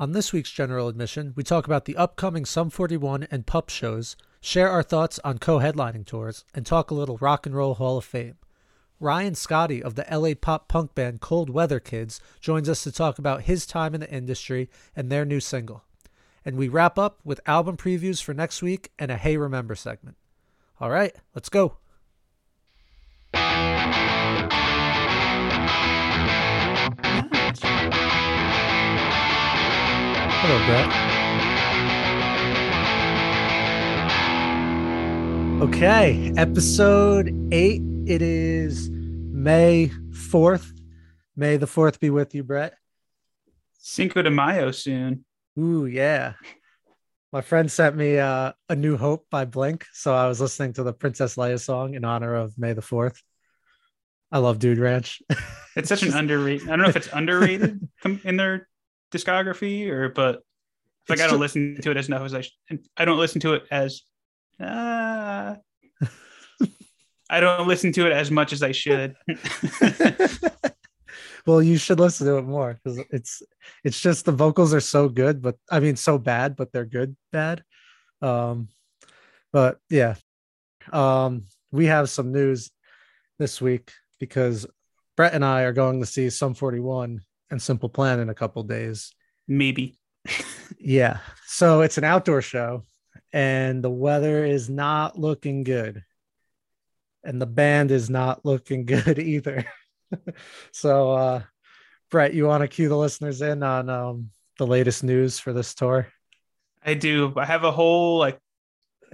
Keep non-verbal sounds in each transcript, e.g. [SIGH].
On this week's General Admission, we talk about the upcoming Sum 41 and Pup shows, share our thoughts on co headlining tours, and talk a little Rock and Roll Hall of Fame. Ryan Scottie of the LA pop punk band Cold Weather Kids joins us to talk about his time in the industry and their new single. And we wrap up with album previews for next week and a Hey Remember segment. All right, let's go. Hello, Brett. Okay, episode eight. It is May 4th. May the 4th be with you, Brett. Cinco de Mayo soon. Ooh, yeah. My friend sent me uh, A New Hope by Blink. So I was listening to the Princess Leia song in honor of May the 4th. I love Dude Ranch. It's such an [LAUGHS] underrated. I don't know if it's underrated [LAUGHS] in their discography or, but like I don't listen to it as enough as I. Sh- I don't listen to it as. Uh, [LAUGHS] I don't listen to it as much as I should. [LAUGHS] well, you should listen to it more because it's it's just the vocals are so good, but I mean so bad, but they're good bad. Um, but yeah, um, we have some news this week because Brett and I are going to see Sum 41 and Simple Plan in a couple days. Maybe. yeah. So it's an outdoor show and the weather is not looking good. And the band is not looking [LAUGHS] good either. [LAUGHS] so uh Brett, you want to cue the listeners in on um the latest news for this tour? I do. I have a whole like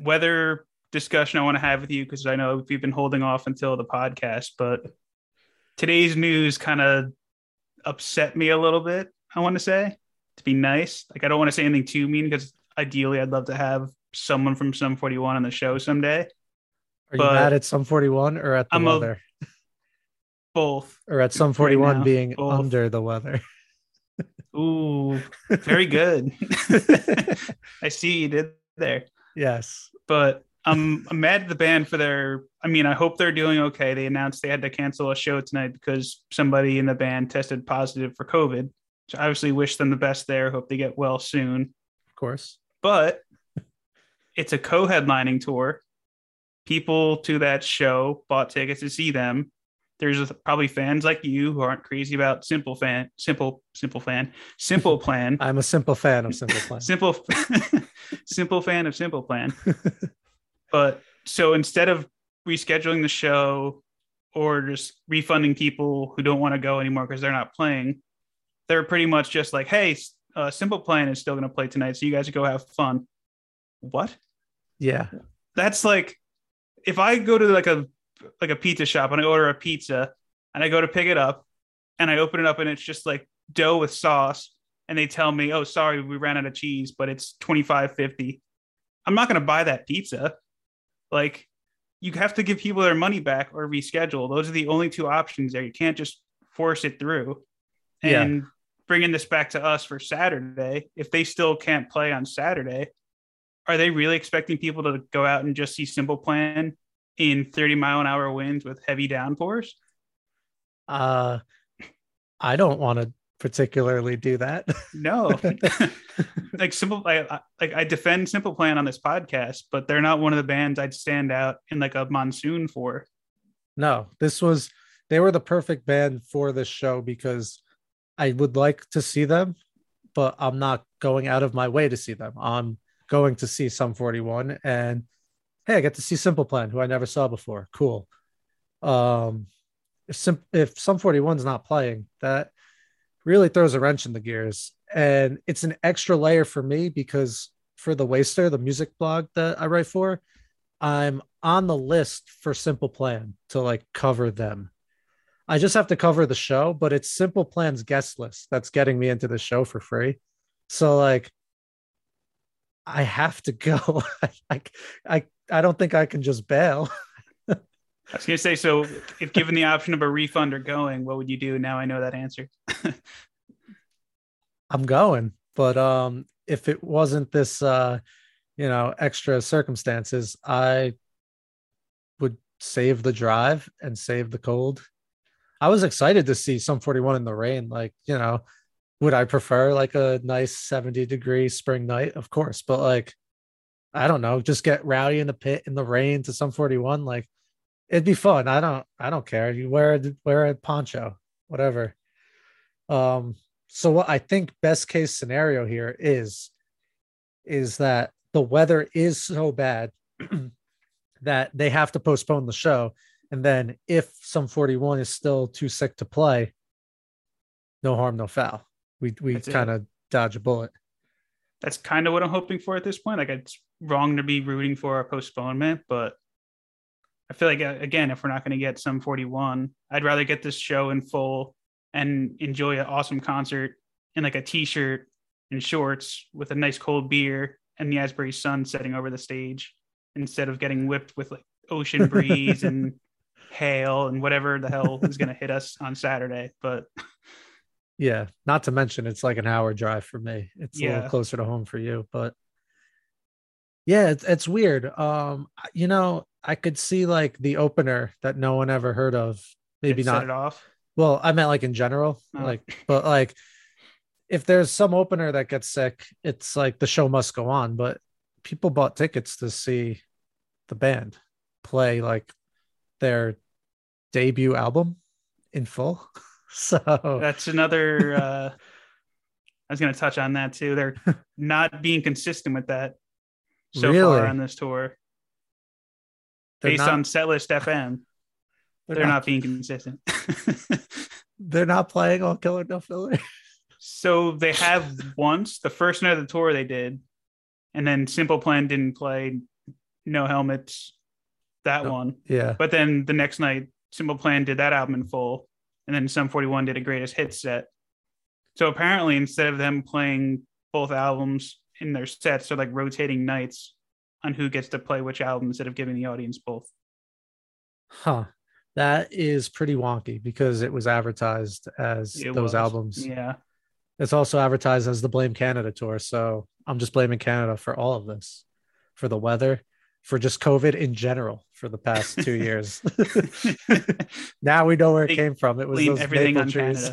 weather discussion I want to have with you because I know we've been holding off until the podcast, but today's news kind of upset me a little bit. I want to say to be nice. Like I don't want to say anything too mean because ideally I'd love to have someone from Sum 41 on the show someday. Are you mad at Sum 41 or at the I'm weather? A, both. Or at Sum 41 right being both. under the weather. [LAUGHS] Ooh, very good. [LAUGHS] [LAUGHS] I see you did there. Yes. But I'm, I'm mad at the band for their. I mean, I hope they're doing okay. They announced they had to cancel a show tonight because somebody in the band tested positive for COVID. So obviously, wish them the best there. Hope they get well soon. Of course. But it's a co-headlining tour. People to that show bought tickets to see them. There's probably fans like you who aren't crazy about simple fan, simple, simple fan, simple plan. [LAUGHS] I'm a simple fan of simple plan. simple, [LAUGHS] simple fan of simple plan. [LAUGHS] But so instead of rescheduling the show or just refunding people who don't want to go anymore because they're not playing, they're pretty much just like, hey, uh, Simple Plan is still going to play tonight, so you guys go have fun. What? Yeah, that's like if I go to like a like a pizza shop and I order a pizza and I go to pick it up and I open it up and it's just like dough with sauce and they tell me, "Oh, sorry, we ran out of cheese, but it's twenty five fifty. I'm not going to buy that pizza. Like you have to give people their money back or reschedule. Those are the only two options there. You can't just force it through. And yeah. bringing this back to us for Saturday, if they still can't play on Saturday, are they really expecting people to go out and just see Simple Plan in 30 mile an hour winds with heavy downpours? Uh, I don't want to particularly do that. no, [LAUGHS] like simple, like, like I defend Simple Plan on this podcast, but they're not one of the bands I'd stand out in like a monsoon for. No, this was they were the perfect band for this show because I would like to see them, but I'm not going out of my way to see them. I'm going to see Sum 41 and hey, I get to see Simple Plan, who I never saw before. Cool. Um, if, Sim- if Sum 41's not playing, that really throws a wrench in the gears. And it's an extra layer for me because for the Waster, the music blog that I write for, I'm on the list for Simple Plan to like cover them. I just have to cover the show, but it's Simple Plan's guest list that's getting me into the show for free. So like I have to go. [LAUGHS] I, I I don't think I can just bail. [LAUGHS] I was going to say, so if given the option of a refund or going, what would you do? Now I know that answer. [LAUGHS] I'm going, but um, if it wasn't this, uh, you know, extra circumstances, I would save the drive and save the cold. I was excited to see Sum 41 in the rain. Like, you know, would I prefer like a nice 70 degree spring night? Of course, but like I don't know, just get rowdy in the pit in the rain to Sum 41 like it'd be fun. I don't I don't care. You wear wear a poncho, whatever. Um so what I think best case scenario here is is that the weather is so bad [CLEARS THROAT] that they have to postpone the show and then if Sum 41 is still too sick to play no harm no foul we we kind of dodge a bullet that's kind of what i'm hoping for at this point like it's wrong to be rooting for a postponement but i feel like uh, again if we're not going to get Sum 41 i'd rather get this show in full and enjoy an awesome concert in like a t-shirt and shorts with a nice cold beer and the Asbury sun setting over the stage instead of getting whipped with like ocean [LAUGHS] breeze and hail and whatever the hell is going to hit us on Saturday. But yeah, not to mention it's like an hour drive for me. It's yeah. a little closer to home for you, but yeah, it's, it's weird. Um, you know, I could see like the opener that no one ever heard of. Maybe not. It off. Well, I meant like in general, oh. like, but like if there's some opener that gets sick, it's like the show must go on. But people bought tickets to see the band play like their debut album in full. [LAUGHS] So that's another uh I was gonna touch on that too. They're [LAUGHS] not being consistent with that so really? far on this tour. They're Based not, on setlist FM. They're, they're not, not, being consistent. [LAUGHS] they're not playing all killer no filler. So they have once the first night of the tour they did, and then Simple Plan didn't play No Helmets that oh, one. Yeah. But then the next night, Simple Plan did that album in full, and then Sum 41 did a greatest hits set. So apparently, instead of them playing both albums in their sets, they're like rotating nights on who gets to play which album instead of giving the audience both. Huh. That is pretty wonky because it was advertised as it those was. albums. Yeah. It's also advertised as the Blame Canada tour. So I'm just blaming Canada for all of this, for the weather, for just COVID in general for the past [LAUGHS] two years. [LAUGHS] [LAUGHS] now we know where it came from. It was those everything maple trees.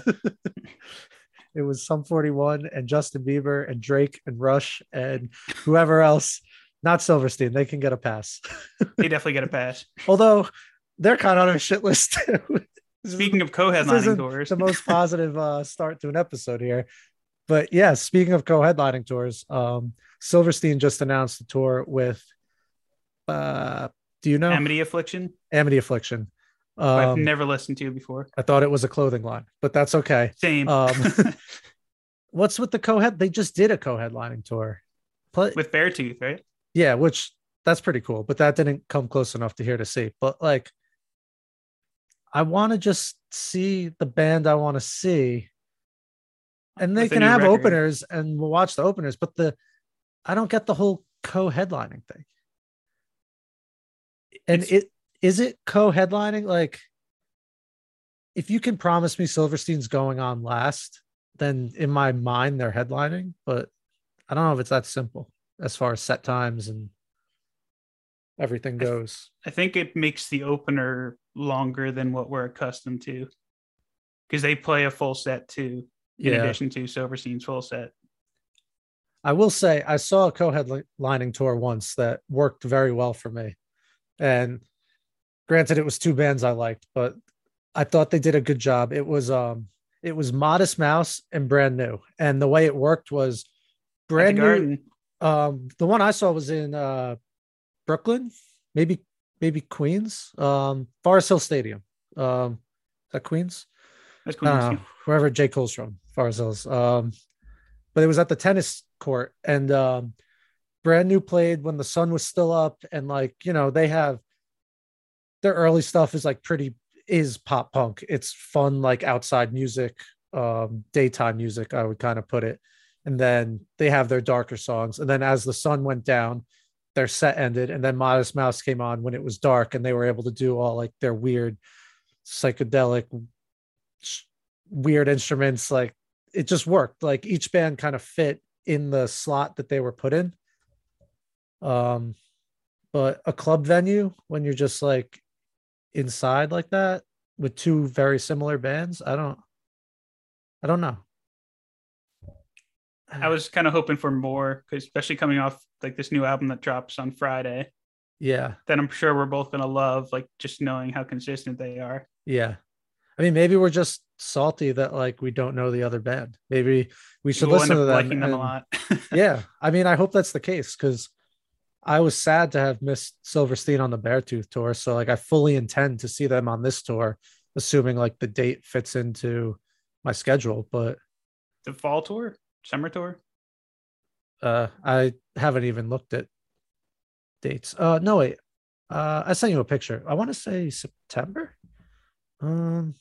it was Sum 41 and Justin Bieber and Drake and Rush and whoever else. Not Silverstein. They can get a pass. they definitely get a pass. [LAUGHS] Although they're kind of on a shit list too. Speaking of co-headlining tours, the most positive uh, start to an episode here. But yeah, speaking of co-headlining tours, um, Silverstein just announced a tour with. Uh, do you know Amity Affliction? Amity Affliction. Um, I've never listened to before. I thought it was a clothing line, but that's okay. Same. Um, [LAUGHS] what's with the co-head? They just did a co-headlining tour Play- with Beartooth, right? Yeah, which that's pretty cool, but that didn't come close enough to hear to see. But like, I want to just see the band I want to see. And they can have record. openers and we'll watch the openers, but the I don't get the whole co-headlining thing. And it's, it is it co-headlining like if you can promise me Silverstein's going on last, then in my mind they're headlining, but I don't know if it's that simple as far as set times and everything goes. I, th- I think it makes the opener longer than what we're accustomed to because they play a full set too, in yeah. addition to Silverstein's full set. I will say I saw a co-headlining tour once that worked very well for me. And granted it was two bands I liked, but I thought they did a good job. It was um it was Modest Mouse and Brand New. And the way it worked was Brand New um the one I saw was in uh Brooklyn, maybe maybe Queens, um, Forest Hills Stadium. Um, that Queens? That's Queens. Uh, wherever J. Cole's from, Forest Hills. Um, but it was at the tennis court, and um, brand new played when the sun was still up, and like you know they have their early stuff is like pretty is pop punk. It's fun, like outside music, um, daytime music. I would kind of put it, and then they have their darker songs, and then as the sun went down their set ended and then modest mouse came on when it was dark and they were able to do all like their weird psychedelic weird instruments like it just worked. Like each band kind of fit in the slot that they were put in. Um but a club venue when you're just like inside like that with two very similar bands i don't i don't know I was kind of hoping for more, especially coming off like this new album that drops on Friday, yeah, that I'm sure we're both gonna love, like just knowing how consistent they are. yeah. I mean, maybe we're just salty that like we don't know the other band. Maybe we should We'll listen to them. liking them a lot. [LAUGHS] yeah, I mean, I hope that's the case because I was sad to have missed Silverstein on the Beartooth tour. So like, I fully intend to see them on this tour, assuming like the date fits into my schedule. But the fall tour, summer tour. uh, I haven't even looked at dates. Uh, no wait, uh, I sent you a picture. I want to say September. Um,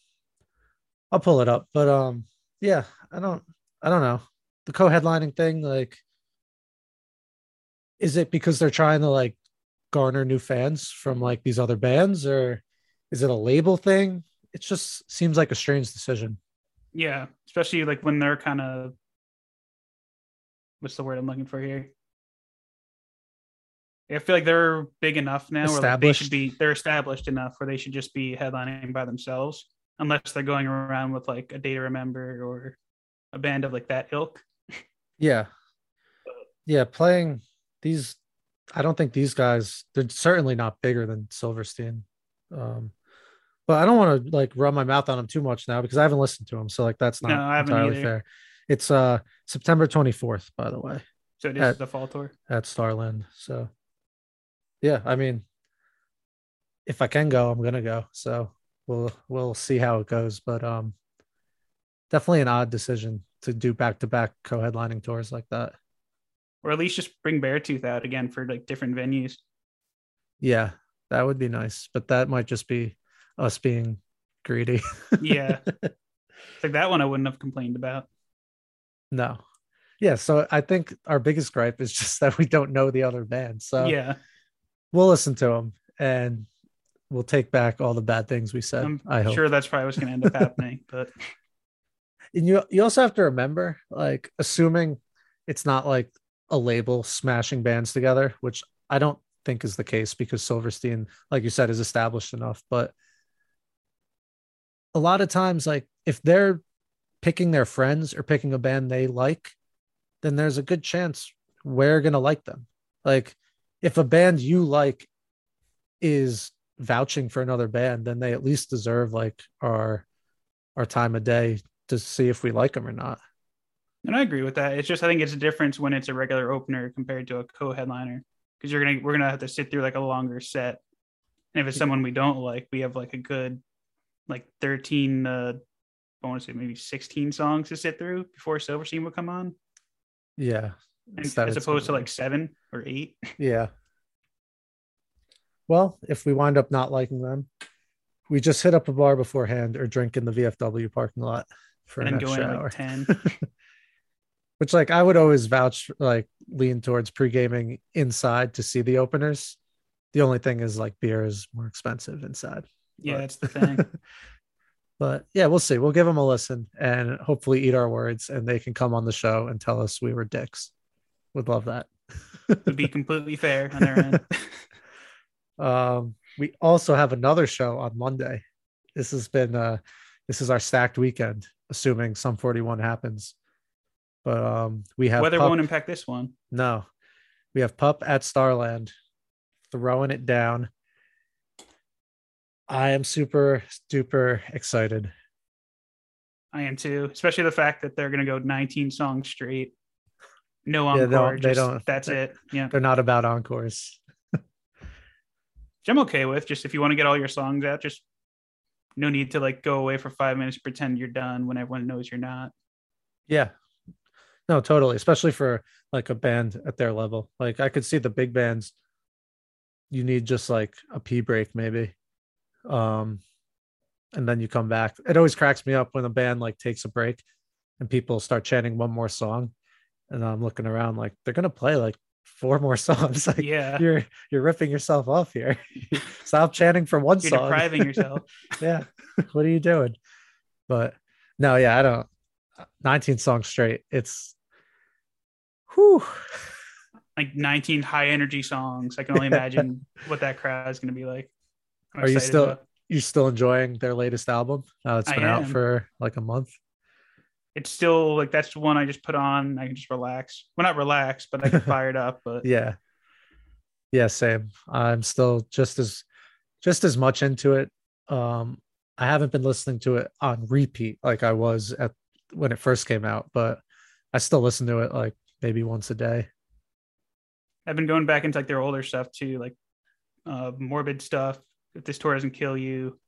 I'll pull it up, but um, yeah, I don't, I don't know the co-headlining thing. Like, is it because they're trying to like garner new fans from like these other bands, or is it a label thing? It just seems like a strange decision. Yeah, especially like when they're kind of what's the word I'm looking for here? I feel like they're big enough now where like, they should be they're established enough where they should just be headlining by themselves, unless they're going around with like a Day to Remember or a band of like that ilk. [LAUGHS] Yeah. Yeah, playing these I don't think these guys they're certainly not bigger than Silverstein. Um but I don't want to like rub my mouth on them too much now because I haven't listened to them. So like that's not No, entirely fair. It's uh September 24th, by the way, So it is Uh, the fall tour. at Starland. So yeah, I mean if I can go, I'm gonna go. So we'll we'll see how it goes. But um definitely an odd decision to do back to back co-headlining tours like that. Or at least just bring Beartooth out again for like different venues. Yeah, that would be nice, but that might just be us being greedy. Yeah. [LAUGHS] like that one I wouldn't have complained about. No. Yeah, so I think our biggest gripe is [LAUGHS] just that we don't know the other band. So yeah. we'll listen to them and we'll take back all the bad things we said. I'm I hope. sure that's probably what's gonna end up happening. [LAUGHS] But And you you also have to remember, like, assuming it's not like a label smashing bands together, which I don't think is the case because Silverstein, like you said, is established enough. But a lot of times, like if they're picking their friends or picking a band they like, then there's a good chance we're gonna like them. Like if a band you like is vouching for another band, then they at least deserve like our our time of day to see if we like them or not. And I agree with that. It's just I think it's a difference when it's a regular opener compared to a co-headliner because you're gonna we're gonna have to sit through like a longer set. And if it's someone we don't like, we have like a good like 13 uh I want to say maybe 16 songs to sit through before Silverstein would come on. Yeah. As opposed to like seven or eight. [LAUGHS] yeah. Well, if we wind up not liking them, we just hit up a bar beforehand or drink in the VFW parking lot for and an extra hour. like 10. [LAUGHS] Which like I would always vouch like lean towards pre-gaming inside to see the openers. The only thing is like beer is more expensive inside. yeah, But- that's the thing. [LAUGHS] but yeah, we'll see. We'll give them a listen and hopefully eat our words and they can come on the show and tell us we were dicks. Would love that. [LAUGHS] Would be completely fair on their end. [LAUGHS] Um, we also have another show on Monday. This has been uh this is our stacked weekend, assuming Sum 41 happens. But um we have Weather Pup- won't impact this one. no. We have Pup at Starland throwing it down. I am super duper excited. I am too, especially the fact that they're gonna go 19 songs straight. No Yeah, encore. they don't- they don't- that's it. Yeah. They're not about encores. which I'm okay with. Just if you want to get all your songs out, just no need to like go away for five minutes, pretend you're done when everyone knows you're not. Yeah. No, totally. Especially for like a band at their level. Like I could see the big bands, you need just like a pee break, maybe. Um, and then you come back. It always cracks me up when a band like takes a break and people start chanting one more song. And I'm looking around like they're gonna play like four more [LAUGHS] songs. Like Yeah. you're you're ripping yourself off here. [LAUGHS] Stop chanting for one You're song. depriving yourself. [LAUGHS] yeah. what are you doing? But no, yeah, I don't. 19 songs straight. It's whew. Like 19 high energy songs. I can only imagine what that crowd is going to be like. I'm Are you still about- you still enjoying their latest album? Uh, it's been out for like a month. it's still like that's the one I just put on. I can just relax. Well, not relax, but I can fire it up. But Yeah. Yeah, same. I'm still just as just as much into it. Um I haven't been listening to it on repeat like I was at when it first came out, but I still listen to it like maybe once a day. I've been going back into like their older stuff too, like uh morbid stuff. If this tour doesn't kill you,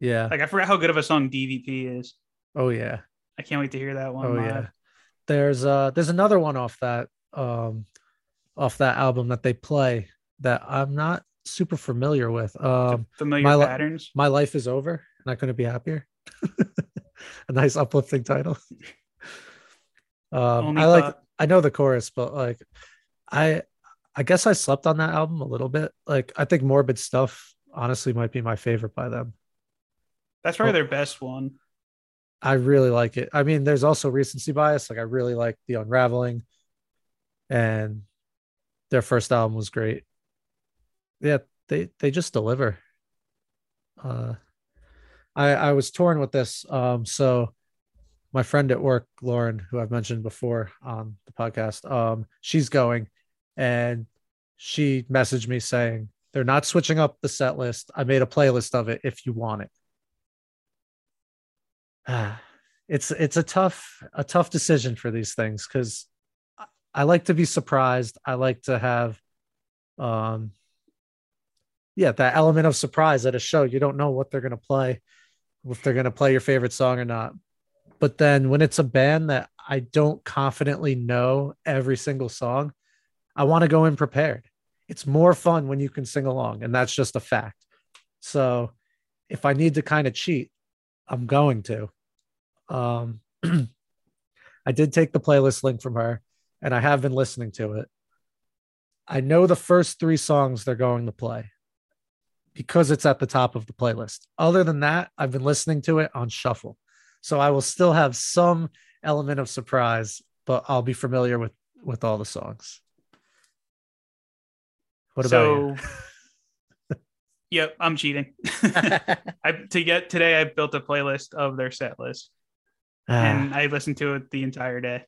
Yeah. like I forgot how good of a song DVP is. Oh yeah. I can't wait to hear that one. Oh live. yeah. There's uh there's another one off that um off that album that they play that I'm not super familiar with. Um familiar my patterns. My life is over and I couldn't be happier. [LAUGHS] a nice uplifting title. [LAUGHS] Um Only I like thought- I know the chorus, but like I I guess I slept on that album a little bit. Like I think Morbid Stuff honestly might be my favorite by them. that's probably oh. their best one. I really like it. I mean, there's also recency bias. Like I really like the Unraveling, and their first album was great. Yeah, they they just deliver. Uh, I I was torn with this. Um, so my friend at work, Lauren, who I've mentioned before on the podcast, um, she's going, and she messaged me saying they're not switching up the set list. I made a playlist of it if you want it. [SIGHS] it's it's a tough a tough decision for these things because I like to be surprised. I like to have um yeah, that element of surprise at a show. You don't know what they're gonna play, if they're gonna play your favorite song or not. But then when it's a band that I don't confidently know every single song, I want to go in prepared. It's more fun when you can sing along, and that's just a fact. So if I need to kind of cheat, I'm going to. Um, [CLEARS THROAT] I did take the playlist link from her and I have been listening to it. I know the first three songs they're going to play because it's at the top of the playlist. Other than that, I've been listening to it on shuffle. So I will still have some element of surprise, but I'll be familiar with with all the songs. What about so, [LAUGHS] yep, I'm cheating. [LAUGHS] [LAUGHS] I to get today, I built a playlist of their set list, Ah. and I listened to it the entire day.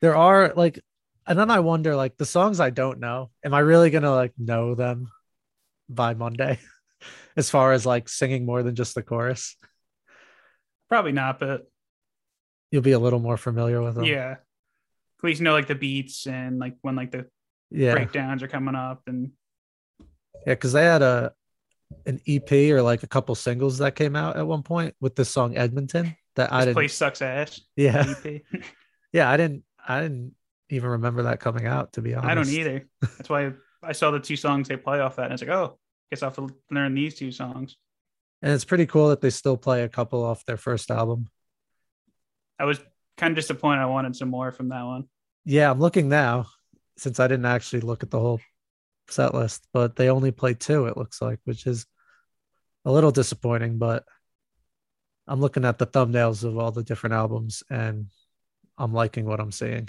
there are like and then i wonder like the songs i don't know am i really gonna like know them by monday as far as like singing more than just the chorus Probably not, but you'll be a little more familiar with them yeah, at least know like the beats and like when like the yeah breakdowns are coming up and yeah because they had a an ep or like a couple singles that came out at one point with the song edmonton that i this didn't place sucks ass. yeah EP. [LAUGHS] yeah i didn't i didn't even remember that coming out to be honest I don't either. That's why I saw the two songs they play off that, and it's like, oh, guess I have to learn these two songs. and it's pretty cool that they still play a couple off their first album I was kind of disappointed. I wanted some more from that one. Yeah, I'm looking now since I didn't actually look at the whole set list, but they only play two, it looks like, which is a little disappointing. But I'm looking at the thumbnails of all the different albums and I'm liking what I'm seeing.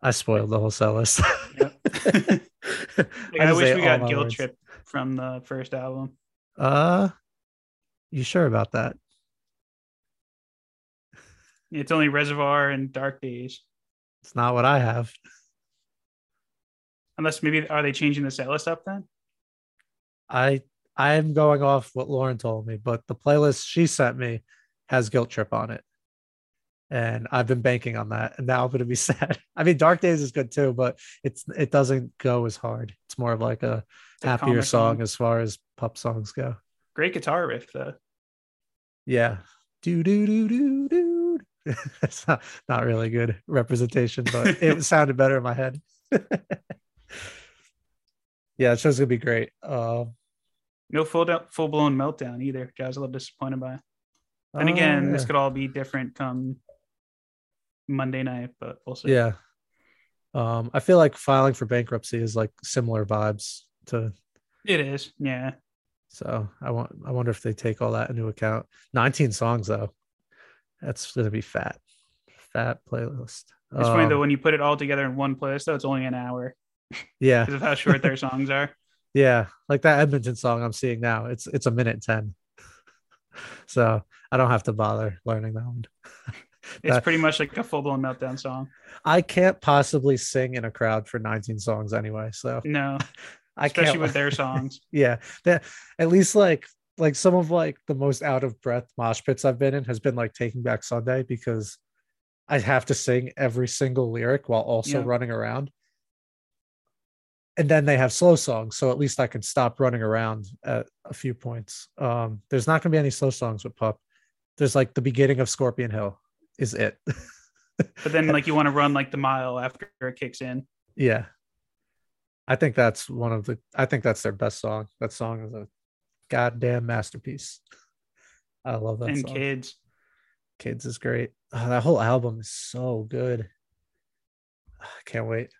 I spoiled the whole set list. [LAUGHS] Yep. [LAUGHS] Like, I, just wish we got my Guilt. Trip from the first album. Uh, you sure about that? It's only Reservoir and Dark Days. It's not what I have. Unless maybe are they changing the set list up then? I I am going off what Lauren told me, but the playlist she sent me has Guilt Trip on it. And I've been banking on that. And now I'm gonna be [LAUGHS] sad. I mean, Dark Days is good too, but it's it doesn't go as hard. It's more of like a happier song. as far as pop songs go. Great guitar riff though. Yeah. Do do do do do. [LAUGHS] It's not, not really good representation, but it [LAUGHS] sounded better in my head. [LAUGHS] yeah, the show's gonna be great. Um No full full blown meltdown either, which I was a little disappointed by. And oh, again, this yeah. could all be different come Monday night, but we'll see. Yeah. Um, I feel like filing for bankruptcy is like similar vibes to It is. Yeah. so I want I wonder if they take all that into account. 19 songs though. That's gonna be fat. Fat playlist. It's funny Um, though when you put it all together in one playlist, though, it's only an hour Yeah, because of how short their songs are. [LAUGHS] yeah. Like that Edmonton song I'm seeing now. It's it's a minute 10. [LAUGHS] so I don't have to bother learning that one. [LAUGHS] It's That- pretty much like a full blown meltdown song. I can't possibly sing in a crowd for 19 songs anyway. So No, I especially can't. with their songs. yeah, that at least like like some of like the most out of breath mosh pits I've been in has been like Taking Back Sunday because I have to sing every single lyric while also Yeah. running around. And then they have slow songs, so at least I can stop running around at a few points. Um, there's not going to be any slow songs with Pup. There's like the beginning of Scorpion Hill is it. [LAUGHS] But then like you want to run like the mile after it kicks in. Yeah. I think that's one of the I think that's their best song. That song is a goddamn masterpiece. I love that and song. kids. Kids is great. Oh, that whole album is so good. Ah, I can't wait.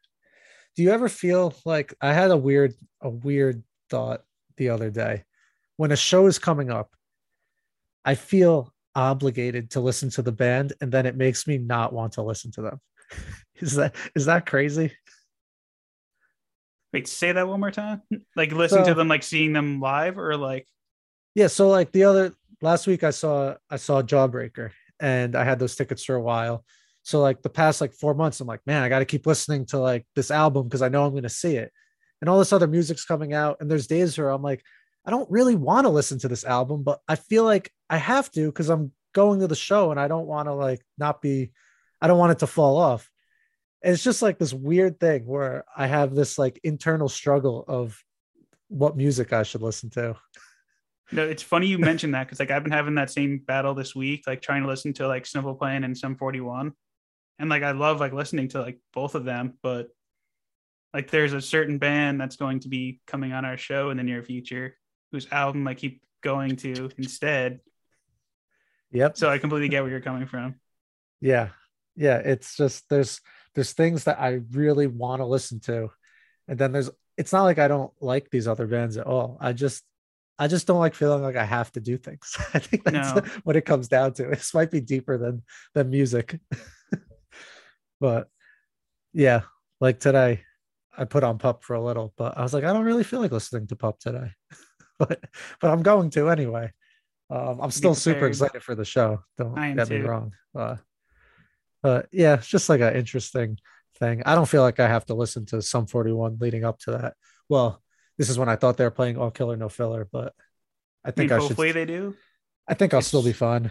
Do you ever feel like I had a weird a weird thought the other day. When a show is coming up, I feel obligated to listen to the band and then it makes me not want to listen to them. [LAUGHS] Is that is that crazy? Wait, say that one more time. Like listen So- to them, like seeing them live, or like Yeah, so like the other last week I saw I saw Jawbreaker and I had those tickets for a while. So like the past like 4 months I'm like, man, I got to keep listening to like this album because I know I'm going to see it. And all this other music's coming out and there's days where I'm like I don't really want to listen to this album, but I feel like I have to cuz I'm going to the show and I don't want to like not be I don't want it to fall off. And it's just like this weird thing where I have this like internal struggle of what music I should listen to. no. It's funny you mentioned that because like I've been having that same battle this week, like trying to listen to like Simple Plan and Sum 41, and like I love like listening to like both of them, but like there's a certain band that's going to be coming on our show in the near future whose album I keep going to instead. Yep. So I completely get where you're coming from. yeah yeah it's just there's there's things that i really want to listen to. And then there's it's not like i don't like these other bands at all. I just i just don't like feeling like i have to do things. [LAUGHS] I think that's No. [LAUGHS] what it comes down to. This might be deeper than than music. [LAUGHS] But yeah like today i put on pup for a little but i was like i don't really feel like listening to pup today. But but i'm going to anyway. Um, i'm still super excited for the show. Don't get me wrong uh, but yeah, it's just like an interesting thing. I don't feel like I have to listen to Sum 41 leading up to that. Well, this is when I thought they were playing all killer no filler, but I I mean, think I, hopefully should. they do. I think I'll still be it's- fine.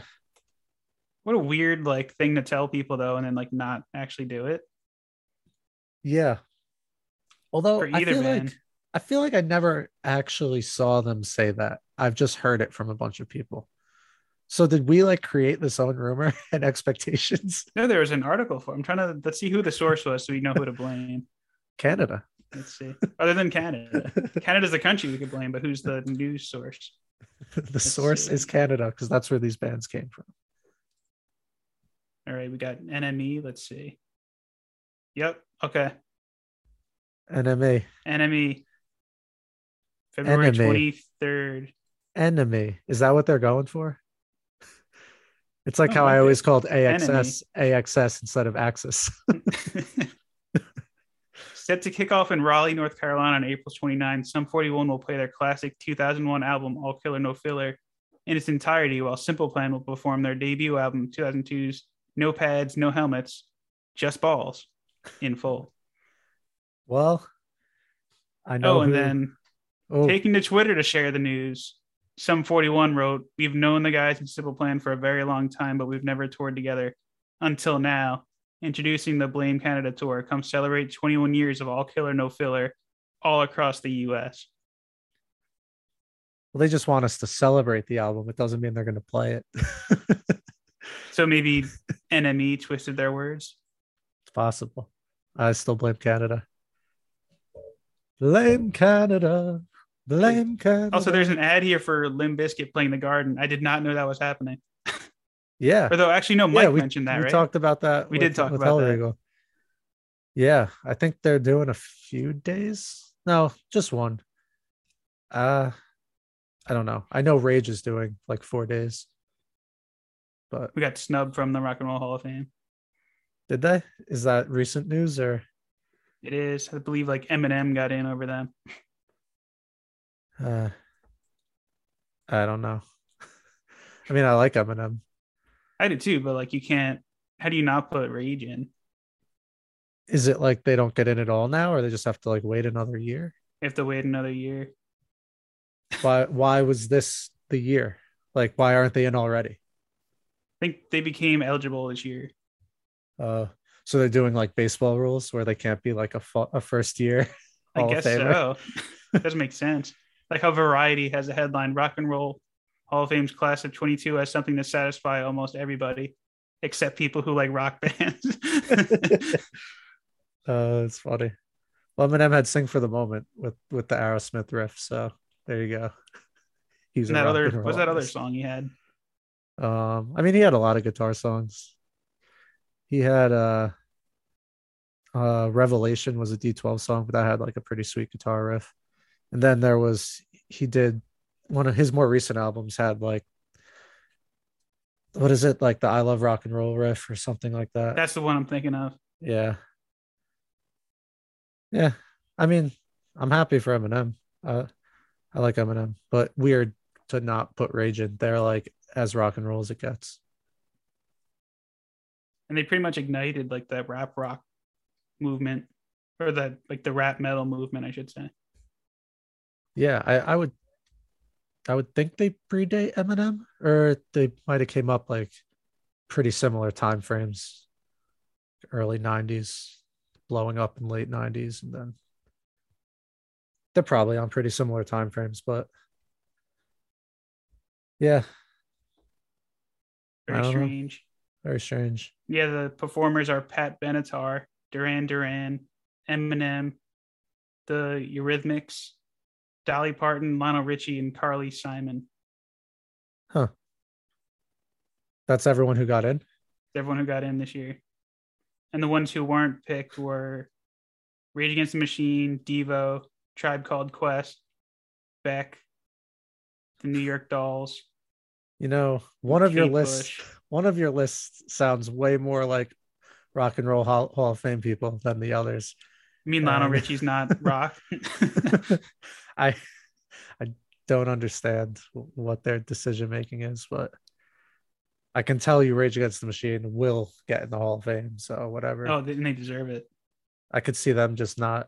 What a weird like thing to tell people though, and then like not actually do it Yeah. Although I feel band. like I feel like I never actually saw them say that. I've just heard it from a bunch of people. So did we like create this own rumor [LAUGHS] and expectations? No, there was an article for. I'm trying to let's see who the source was, so we know who to blame. Canada. Let's see. Other than Canada, Canada's the country we could blame, but who's the news source? [LAUGHS] the source see. is Canada because that's where these bands came from. All right, we got NME. Let's see. Yep. Okay. NME. NME. February twenty third. enemy. Is that what they're going for? It's like Oh, how I always called AXS AXS instead of Axis. [LAUGHS] Set to kick off in Raleigh, North Carolina on April 29, Sum 41 will play their classic 2001 album, All Killer No Filler, in its entirety, while Simple Plan will perform their debut album, 2002's No Pads, No Helmets, Just Balls, in full. well, I know. Oh, and who- then oh, taking to Twitter to share the news, Sum 41 wrote, We've known the guys in Simple Plan for a very long time, but we've never toured together until now. Introducing the Blame Canada tour, come celebrate 21 years of all killer, no filler all across the US. well, they just want us to celebrate the album. It doesn't mean they're going to play it. [LAUGHS] So maybe NME twisted their words. It's possible. I still blame Canada. Blame Canada. Blame Canada. Also, there's an ad here for Limp Bizkit playing the garden. I did not know that was happening. [LAUGHS] yeah. Or though, actually, no, Mike yeah, we, mentioned that, we right? talked about that. We with- did talk about that. Yeah, I think they're doing a few days. No, just one. Uh I don't know. I know Rage is doing like four days. But we got snubbed from the Rock and Roll Hall of Fame. did they? Is that recent news or It is, I believe, like Eminem got in over them. [LAUGHS] uh I don't know. [LAUGHS] I mean, I like Eminem. I do too, but like you can't. How do you not put Rage in? Is it like they don't get in at all now, or they just have to like wait another year? You have to wait another year. Why? Why was this the year? Like, why aren't they in already? I think they became eligible this year. Uh, so they're doing like baseball rules where they can't be like a, fu- a first year. I [LAUGHS] guess so. [LAUGHS] Doesn't make sense. Like how Variety has a headline: Rock and Roll Hall of Fame's class of 22 has something to satisfy almost everybody, except people who like rock bands. [LAUGHS] Uh, it's funny. Well, Eminem had "Sing for the Moment" with with the Aerosmith riff, so there you go. [LAUGHS] He's and that other what's that other song he had? Um, I mean, he had a lot of guitar songs. He had uh, uh, "Revelation" was a D12 song, but that had like a pretty sweet guitar riff. And then there was he did one of his more recent albums had like what is it like the "I Love Rock and Roll" riff or something like that. That's the one I'm thinking of. Yeah. Yeah. I mean, I'm happy for Eminem. Uh, I like Eminem, but weird to not put Rage in. They're like as rock and roll as it gets. And they pretty much ignited like that rap rock movement or that like the rap metal movement, I should say. Yeah, I, I would I would think they predate Eminem, or they might have came up like pretty similar time frames. Early 90s, blowing up in late 90s, and then they're probably on pretty similar time frames, but yeah, Very don't know. strange. very strange. Yeah, the performers are Pat Benatar, Duran Duran, Eminem, the Eurythmics, Dolly Parton, Lionel Richie, and Carly Simon. Huh. That's everyone who got in. Everyone who got in this year. And the ones who weren't picked were Rage Against the Machine, Devo, Tribe Called Quest, Beck, the New York Dolls. You know, one of your Kate lists, Bush. one of your lists sounds way more like rock and roll hall, hall of fame people than the others. I mean, Lionel Um, Richie's not [LAUGHS] rock. [LAUGHS] I I don't understand what their decision making is, but I can tell you Rage Against the Machine will get in the Hall of Fame. So whatever. oh, and they deserve it. I could see them just not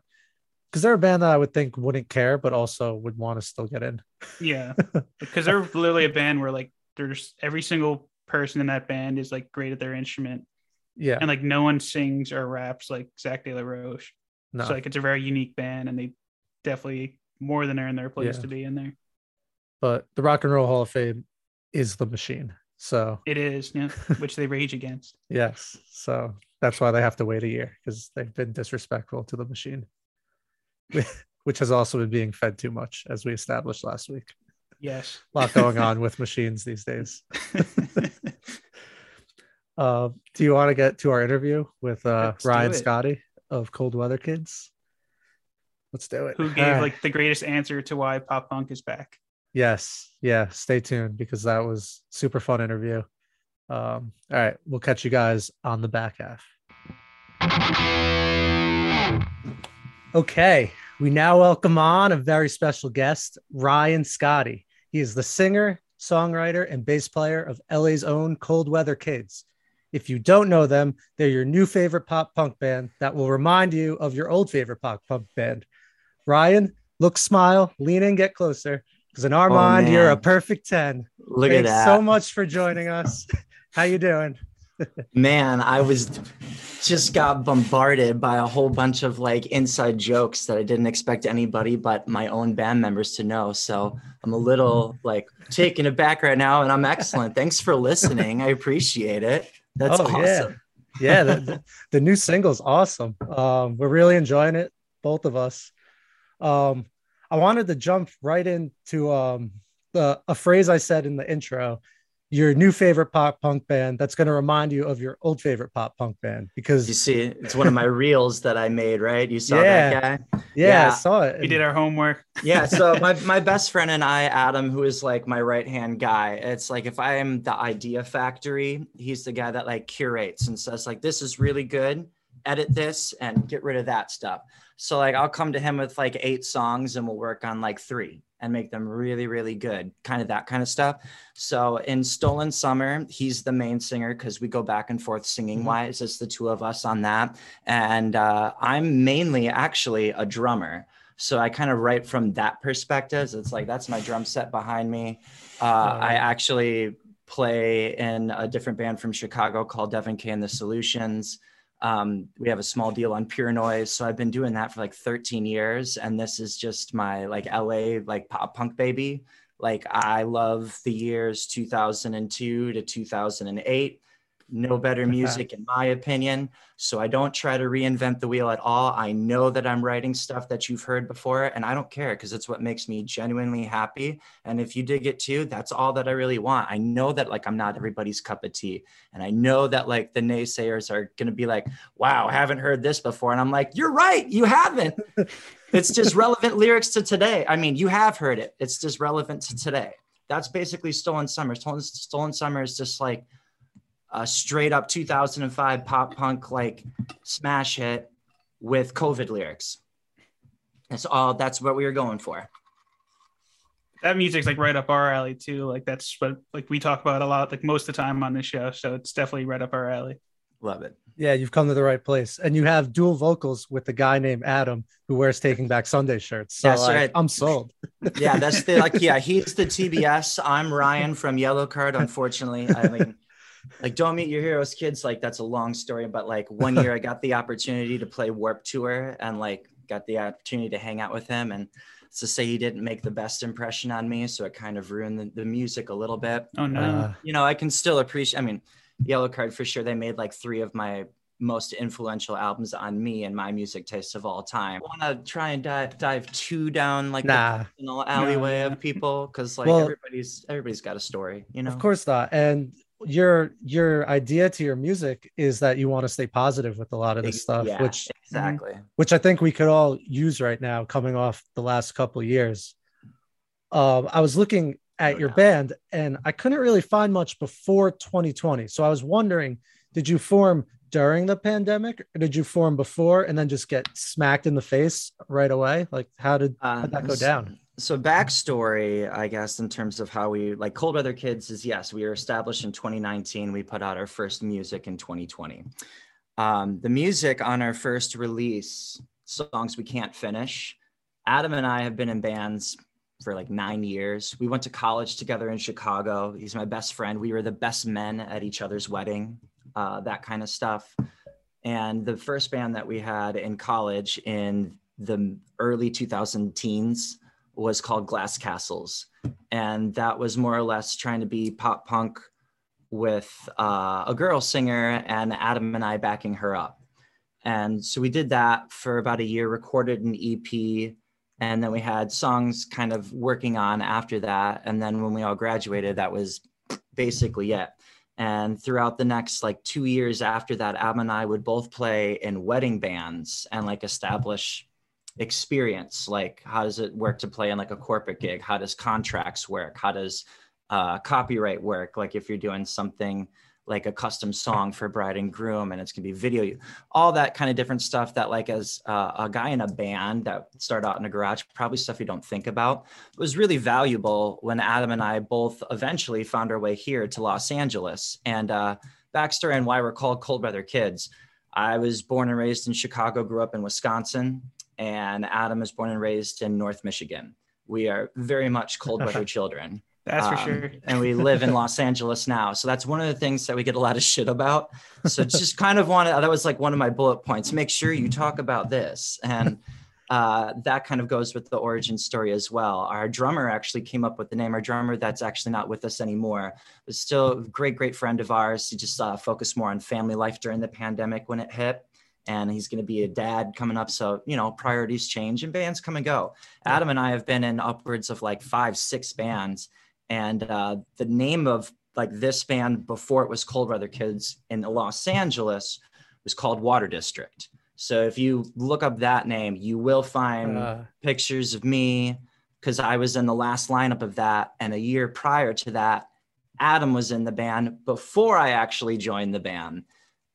because they're a band that I would think wouldn't care, but also would want to still get in. Yeah, [LAUGHS] because they're literally a band where like there's every single person in that band is like great at their instrument, Yeah. and like no one sings or raps like Zack De La Rocha. No. So like it's a very unique band, and they definitely more than earn their place Yeah. to be in there. but the Rock and Roll Hall of Fame is the machine. So It is, yeah, [LAUGHS] which they rage against. yes. So that's why they have to wait a year because they've been disrespectful to the machine. [LAUGHS] Which has also been being fed too much, as we established last week. Yes. A lot going on [LAUGHS] with machines these days. Uh, do you want to get to our interview with uh, Ryan. Scottie of Cold Weather Kids? Let's do it. Who [LAUGHS] gave like the greatest answer to why pop punk is back? Yes. Yeah. Stay tuned because that was super fun interview. Um, all right. We'll catch you guys on the back half. Okay. We now welcome on a very special guest, Ryan Scottie. He is the singer, songwriter, and bass player of LA's own Cold Weather Kids. If you don't know them, they're your new favorite pop punk band that will remind you of your old favorite pop punk band. Ryan, look, smile, lean in, get closer. Because in our Oh, mind, you're a perfect 10. Look Thanks at that. so much for joining us. [LAUGHS] How you doing? Man, I was just got bombarded by a whole bunch of like inside jokes that I didn't expect anybody but my own band members to know. So I'm a little like taken aback right now, and I'm excellent. Thanks for listening. I appreciate it. That's Oh, awesome. yeah. Yeah, the, the, the new single's awesome. Um, we're really enjoying it, both of us. Um, I wanted to jump right into um, the, a phrase I said in the intro your new favorite pop punk band that's going to remind you of your old favorite pop punk band because You see, it's one of my reels that I made, right? You saw Yeah. that guy? yeah, Yeah. I saw it. We did our homework. [LAUGHS] yeah so my, my best friend and i adam who is like my right hand guy it's like if i am the idea factory he's the guy that like curates and says like this is really good edit this and get rid of that stuff so like i'll come to him with like eight songs and we'll work on like three and make them really, really good, kind of that kind of stuff. So in Stolen Summer, he's the main singer because we go back and forth singing wise. It's the two of us on that. And uh, I'm mainly actually a drummer. So I kind of write from that perspective. So It's like that's my drum set behind me. Uh, I actually play in a different band from Chicago called Devin K and the Solutions. Um, we have a small deal on Pure Noise, so I've been doing that for like 13 years, and this is just my like LA like pop punk baby. Like I love the years 2002 to 2008 no better [LAUGHS] music in my opinion so i don't try to reinvent the wheel at all. I know that i'm writing stuff that you've heard before and i don't care because it's what makes me genuinely happy and if you dig it too that's all that i really want. I know that like i'm not everybody's cup of tea and i know that like the naysayers are going to be like wow I haven't heard this before and i'm like you're right you haven't. [LAUGHS] It's just relevant lyrics to today. I mean you have heard it. It's just relevant to today. That's basically stolen summer. Stolen, stolen summer is just like a straight up 2005 pop punk like smash hit with COVID lyrics. That's all. That's what we were going for. That music's like right up our alley too. Like that's what like we talk about a lot, like most of the time on this show. So it's definitely right up our alley. Love it. Yeah, you've come to the right place, and you have dual vocals with the guy named Adam who wears Taking Back Sunday shirts. So That's like, right. I'm sold. Yeah, that's the like. [LAUGHS] Yeah, he's the TBS. I'm Ryan from Yellowcard. Unfortunately, I mean, like don't meet your heroes, kids. Like that's a long story, but like one year I got the opportunity to play Warped Tour and like got the opportunity to hang out with him and to say he didn't make the best impression on me, so it kind of ruined the, the music a little bit. Oh no. Uh, you know, I can still appreciate. I mean, Yellowcard for sure. They made like three of my most influential albums on me and my music taste of all time. I want to try and dive, dive too down like Nah. the personal alleyway yeah. of people because like Well- everybody's everybody's got a story, you know. Of course not. And your your idea to your music is that you want to stay positive with a lot of this stuff, Yeah, which exactly. which I think we could all use right now, coming off the last couple of years. Um, I was looking at No your doubt. band, and I couldn't really find much before 2020. So I was wondering, did you form during the pandemic, or did you form before and then just get smacked in the face right away? Like, how did how did that go Um, down? So backstory, I guess, in terms of how we like Cold Weather Kids is yes, we were established in 2019. We put out our first music in 2020. Um, the music on our first release, songs we can't finish. Adam and I have been in bands for like nine years. We went to college together in Chicago. He's my best friend. We were the best men at each other's wedding, uh, that kind of stuff. And the first band that we had in college in the early 2000 teens was called Glass Castles. And that was more or less trying to be pop punk with uh, a girl singer and Adam and I backing her up. And so we did that for about a year, recorded an EP, and then we had songs kind of working on after that. And then when we all graduated, that was basically it. And throughout the next like two years after that, Adam and I would both play in wedding bands and like establish experience. Like, how does it work to play in like a corporate gig? How does contracts work? How does uh, copyright work? Like, if you're doing something like a custom song for bride and groom and it's gonna be video all that kind of different stuff that like as uh, a guy in a band that started out in a garage probably stuff you don't think about it was really valuable when adam and i both eventually found our way here to los angeles and uh, and why we're called cold weather kids i was born and raised in chicago grew up in wisconsin and adam is born and raised in north michigan we are very much cold weather [LAUGHS] children That's for um, sure. and we live in Los Angeles now. So that's one of the things that we get a lot of shit about. So just kind of wanted, that was like one of my bullet points. Make sure you talk about this. And uh, that kind of goes with the origin story as well. Our drummer actually came up with the name. Our drummer that's actually not with us anymore, but still a great, great friend of ours. He just uh, focused more on family life during the pandemic when it hit. And he's going to be a dad coming up. So, you know, priorities change and bands come and go. Adam and I have been in upwards of like five, six bands and uh, the name of like this band before it was cold weather kids in los angeles was called water district so if you look up that name you will find Uh, pictures of me because i was in the last lineup of that and a year prior to that adam was in the band before i actually joined the band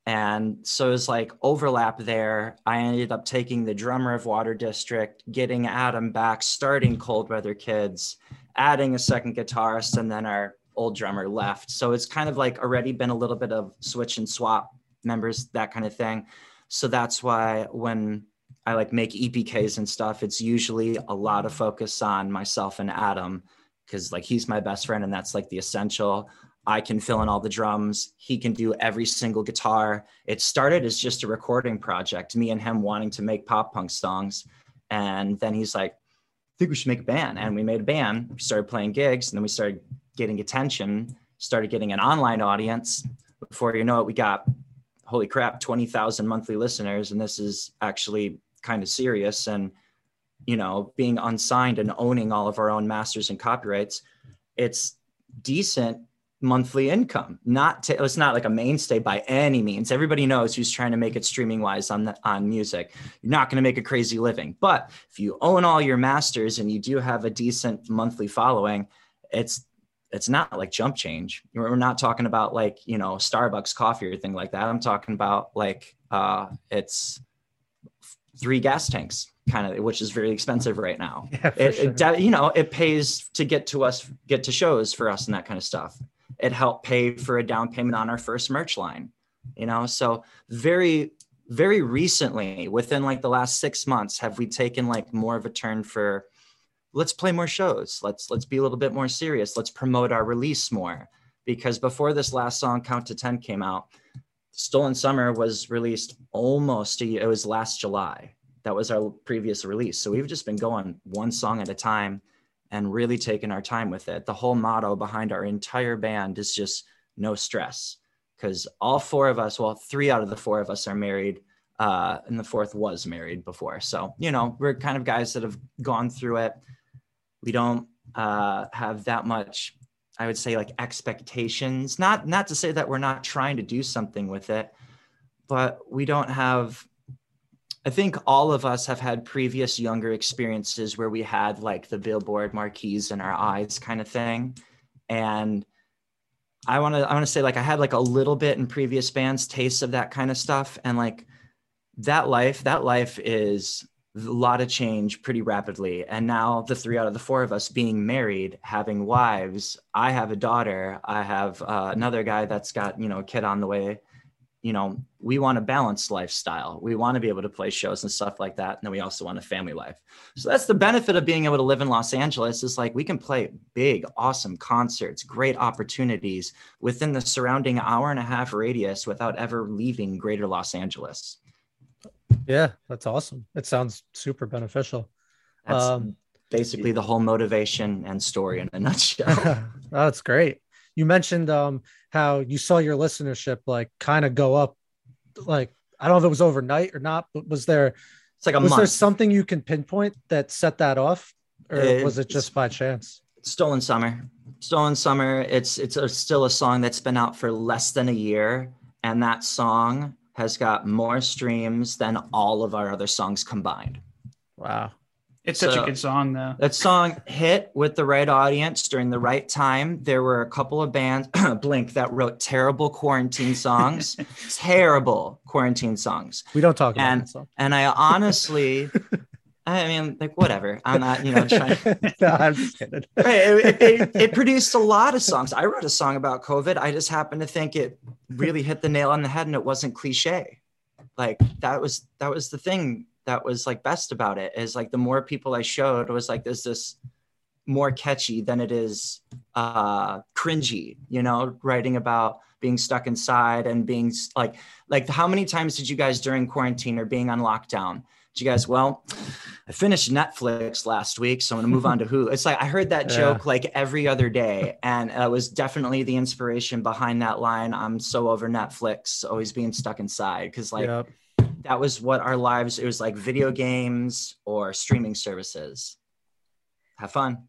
And so it was like overlap there. I ended up taking the drummer of Water District, getting Adam back, starting Cold Weather Kids, adding a second guitarist, and then our old drummer left. So it's kind of like already been a little bit of switch and swap members, that kind of thing. So that's why when I like make EPKs and stuff, it's usually a lot of focus on myself and Adam because like he's my best friend and that's like the essential. I can fill in all the drums. He can do every single guitar. It started as just a recording project, me and him wanting to make pop punk songs. And then he's like, I think we should make a band. And we made a band, we started playing gigs, and then we started getting attention, started getting an online audience. Before you know it, we got, holy crap, 20,000 monthly listeners. And this is actually kind of serious. And, you know, being unsigned and owning all of our own masters and copyrights, it's decent monthly income. Not to, it's not like a mainstay by any means. Everybody knows who's trying to make it streaming wise on the, on music. You're not going to make a crazy living, but if you own all your masters and you do have a decent monthly following, it's it's not like jump change. We're not talking about like you know Starbucks coffee or anything like that. I'm talking about like uh, it's three gas tanks kind of which is very expensive right now [LAUGHS] yeah, it, sure. it, you know it pays to get to us get to shows for us and that kind of stuff it helped pay for a down payment on our first merch line you know? So very very recently within like the last six months have we taken like more of a turn for let's play more shows. Let's let's be a little bit more serious. Let's promote our release more. Because before this last song count to 10 came out stolen summer was released almost a year it was last july. That was our previous release. So we've just been going one song at a time and really taking our time with it. The whole motto behind our entire band is just no stress because all four of us, well, three out of the four of us are married. Uh, and the fourth was married before. So, you know, we're kind of guys that have gone through it. We don't uh, have that much, I would say, like expectations. Not not to say that we're not trying to do something with it, but we don't have I think all of us have had previous younger experiences where we had like the billboard marquees in our eyes kind of thing. And I want to I want to say like I had like a little bit in previous bands taste of that kind of stuff. And like that life that life is a lot of change pretty rapidly. And now the three out of the four of us being married having wives i have a daughter i have uh, another guy that's got you know a kid on the way you know, we want a balanced lifestyle. We want to be able to play shows and stuff like that. And then we also want a family life. So that's the benefit of being able to live in Los Angeles is like we can play big, awesome concerts, great opportunities within the surrounding hour and a half radius without ever leaving greater Los Angeles. Yeah, that's awesome. It sounds super beneficial. That's um, basically the whole motivation and story in a nutshell. [LAUGHS] that's great you mentioned um how you saw your listenership like kind of go up like i don't know if it was overnight or not but was there it's like a was month. there something you can pinpoint that set that off or it, was it just by chance? Stolen summer. Stolen summer it's it's a, still a song that's been out for less than a year and that song has got more streams than all of our other songs combined. Wow it's such so, a good song, though. That song hit with the right audience during the right time. There were a couple of bands, [CLEARS THROAT] Blink, that wrote terrible quarantine songs, [LAUGHS] terrible quarantine songs. We don't talk about and, that song. And I honestly, [LAUGHS] I mean, like whatever. I'm not, you know, trying. [LAUGHS] no, I'm just kidding. It, it, it, produced a lot of songs. I wrote a song about COVID. I just happened to think it really hit the nail on the head, and it wasn't cliche. Like that was that was the thing that was like best about it is like the more people I showed was like there's this more catchy than it is uh cringy, you know, writing about being stuck inside and being like like how many times did you guys during quarantine or being on lockdown? Did you guys, well, I finished Netflix last week, so I'm gonna move on to [LAUGHS] who. It's like I heard that joke yeah. like every other day, and it was definitely the inspiration behind that line. I'm so over Netflix, always being stuck inside, because like yep that was what our lives it was like video games or streaming services have fun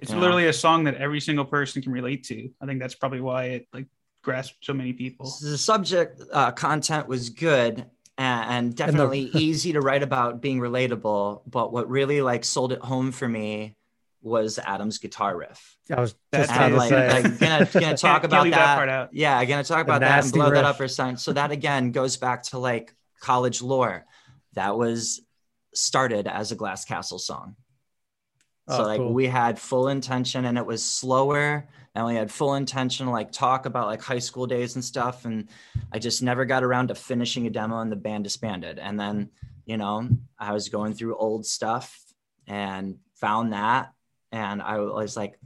it's yeah. literally a song that every single person can relate to i think that's probably why it like grasped so many people the subject uh, content was good and definitely and the- easy to write about being relatable but what really like sold it home for me was Adam's guitar riff. I was just And about to like, say. like gonna gonna [LAUGHS] talk Can't- can't about that. that part out. Yeah, gonna talk about that and nasty blow that up for sign. So that again goes back to like college lore. That was started as a Glass Castle song. So Oh, like cool. we had full intention and it was slower and we had full intention to like talk about like high school days and stuff. And I just never got around to finishing a demo and the band disbanded. And then, you know, I was going through old stuff and found that. And I was like,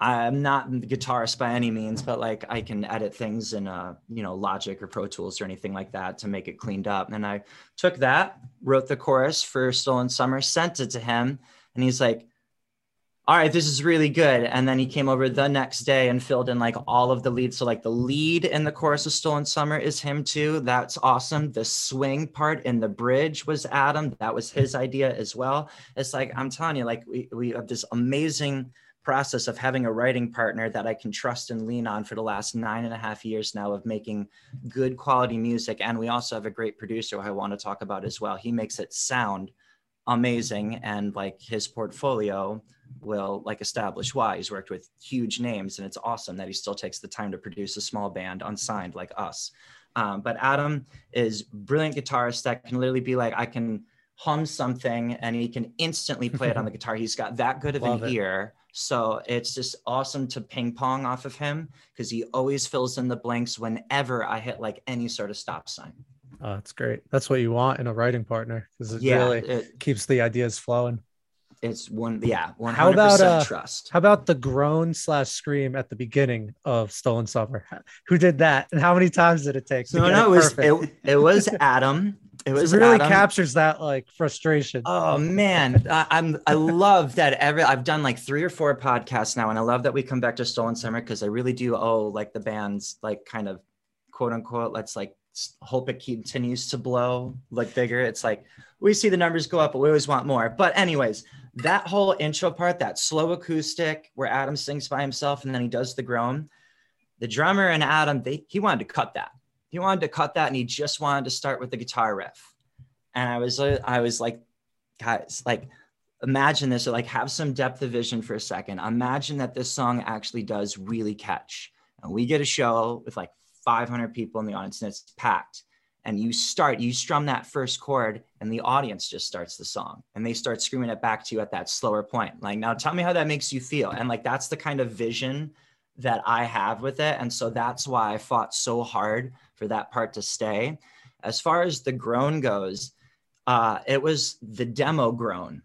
I'm not the guitarist by any means, but like I can edit things in you know, Logic or Pro Tools or anything like that to make it cleaned up. And I took that, wrote the chorus for Stolen Summer, sent it to him, and he's like, all right, this is really good. And then he came over the next day and filled in like all of the leads. So like the lead in the chorus of Stolen Summer is him too. That's awesome. The swing part in the bridge was Adam. That was his idea as well. It's like I'm telling you, like we, we have this amazing process of having a writing partner that I can trust and lean on for the last nine and a half years now of making good quality music. And we also have a great producer who I want to talk about as well. He makes it sound amazing and like his portfolio will like establish why he's worked with huge names and it's awesome that he still takes the time to produce a small band unsigned like us um, but adam is brilliant guitarist that can literally be like i can hum something and he can instantly play it on the [LAUGHS] guitar he's got that good of Love an it. ear so it's just awesome to ping pong off of him because he always fills in the blanks whenever i hit like any sort of stop sign Oh, that's great. That's what you want in a writing partner because it yeah really it, keeps the ideas flowing. it's one yeah 100% How about, uh, trust How about the groan slash scream at the beginning of Stolen Summer? Who did that, and how many times did it take? to No, no, it was it, it was Adam. It It was really Adam. captures that like frustration. Oh man, I, I'm I love that every I've done like three or four podcasts now, and I love that we come back to Stolen Summer because I really do owe like the band's like kind of quote unquote let's like hope it continues to blow like bigger. It's like we see the numbers go up, but we always want more. But anyways, that whole intro part, that slow acoustic where Adam sings by himself and then he does the groan, the drummer and Adam they he wanted to cut that. He wanted to cut that, and he just wanted to start with the guitar riff. And I was I was like guys like imagine this or like have some depth of vision for a second. Imagine that this song actually does really catch. And we get a show with like 500 people in the audience and it's packed. And you start you strum that first chord and the audience just starts the song and they start screaming it back to you at that slower point. Like now tell me how that makes you feel. And like that's the kind of vision that i have with it and so that's why i fought so hard for that part to stay as far as the groan goes uh, it was the demo groan.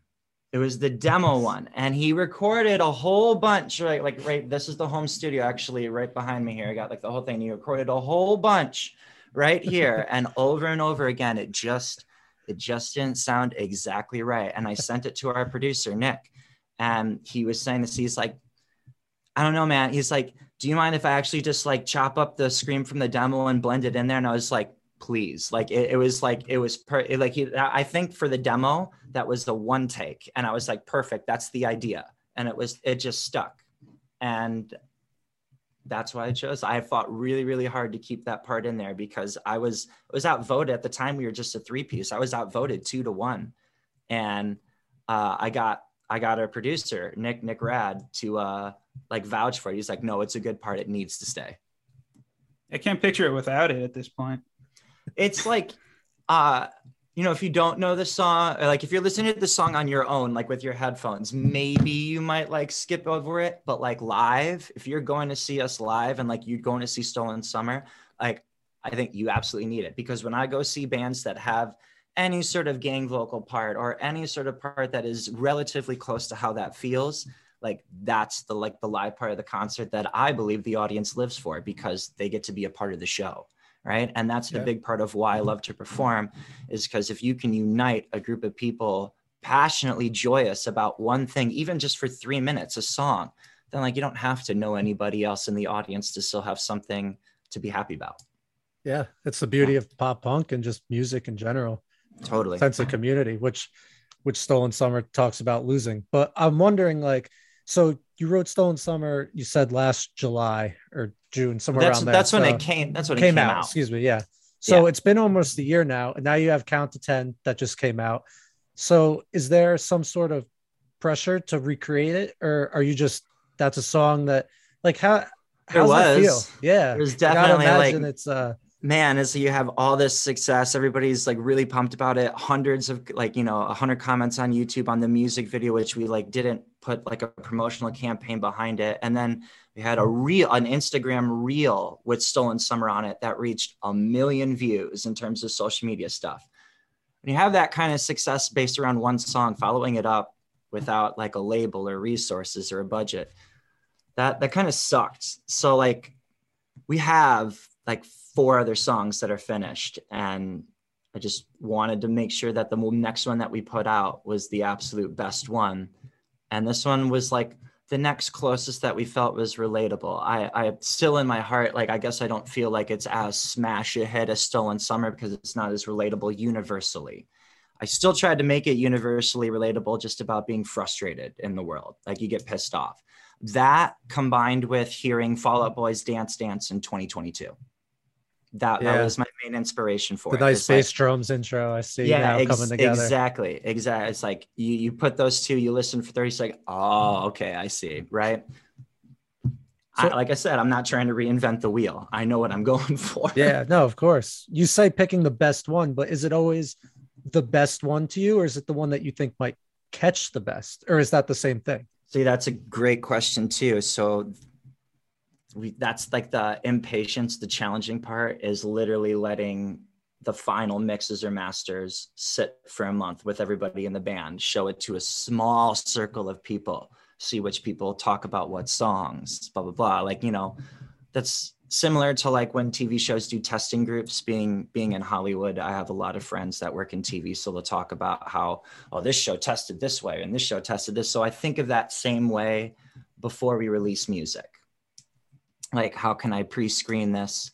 It was the demo one, and he recorded a whole bunch. Right, like right. This is the home studio, actually, right behind me here. I got like the whole thing. He recorded a whole bunch right here, [LAUGHS] and over and over again. It just, it just didn't sound exactly right. And I sent it to our producer Nick, and he was saying this. He's like, I don't know, man. He's like, do you mind if I actually just like chop up the scream from the demo and blend it in there? And I was like, please. Like it, it was like it was per it, like he, I think for the demo that was the one take, and I was like, perfect. That's the idea, and it was it just stuck, and that's why I chose. I fought really, really hard to keep that part in there because I was I was outvoted at the time. We were just a three piece. I was outvoted two to one, and uh, I got I got a producer Nick Nick Rad to uh, like vouch for it. He's like, no, it's a good part. It needs to stay. I can't picture it without it at this point. it's like uh you know if you don't know the song or like if you're listening to the song on your own like with your headphones maybe you might like skip over it but like live if you're going to see us live and like you're going to see stolen summer like i think you absolutely need it because when i go see bands that have any sort of gang vocal part or any sort of part that is relatively close to how that feels like that's the like the live part of the concert that i believe the audience lives for because they get to be a part of the show right and that's the Yeah. big part of why i mm-hmm. love to perform is because if you can unite a group of people passionately joyous about one thing even just for three minutes a song then like you don't have to know anybody else in the audience to still have something to be happy about Yeah, it's the beauty of pop punk and just music in general. Totally sense of community, which which Stolen Summer talks about losing. But I'm wondering, like, so you wrote Stolen Summer, you said last July or June, somewhere that's around there. that's when it came that's when came, it came out, out, Excuse me. Yeah. So Yeah. it's been almost a year now, and now you have Count to Ten that just came out. So is there some sort of pressure to recreate it, or are you just that's a song that like how There how's that feel? Yeah, there's was definitely, like- it's uh man is you have all this success. Everybody's like really pumped about it. Hundreds of like you know 100 comments on youtube on the music video which we like didn't put like a promotional campaign behind it. And then we had a real an instagram reel with stolen summer on it that reached a million views in terms of social media stuff. When you have that kind of success based around one song following it up without like a label or resources or a budget that that kind of sucked. So like we have like four other songs that are finished. And i just wanted to make sure that the next one that we put out was the absolute best one. And this one was like the next closest that we felt was relatable. I i still in my heart like i guess i don't feel like it's as smash a hit as stolen summer because it's not as relatable universally. I still tried to make it universally relatable just about being frustrated in the world. Like you get pissed off. That combined with hearing Fall Out Boy's Dance Dance in 2022. That, Yeah. that was my main inspiration for the it. nice It's like- bass drums intro. I see yeah, now ex- coming together. exactly. Exactly. It's like you you put those two, you listen for 30 seconds. Oh, okay, I see. Right. I, like I said, I'm not trying to reinvent the wheel. I know what I'm [LAUGHS] going for. Yeah, no, of course. You say picking the best one, but is it always the best one to you, or is it the one that you think might catch the best, or is that the same thing? See, that's a great question too. So we that's like the impatience, the challenging part is literally letting the final mixes or masters sit for a month with everybody in the band, show it to a small circle of people, see which people talk about what songs, blah blah blah. Like, you know, that's similar to like when TV shows do testing groups being being in Hollywood. I have a lot of friends that work in TV, so they'll talk about how oh, this show tested this way and this show tested this. So I think of that same way before we release music. Like, how can I pre screen this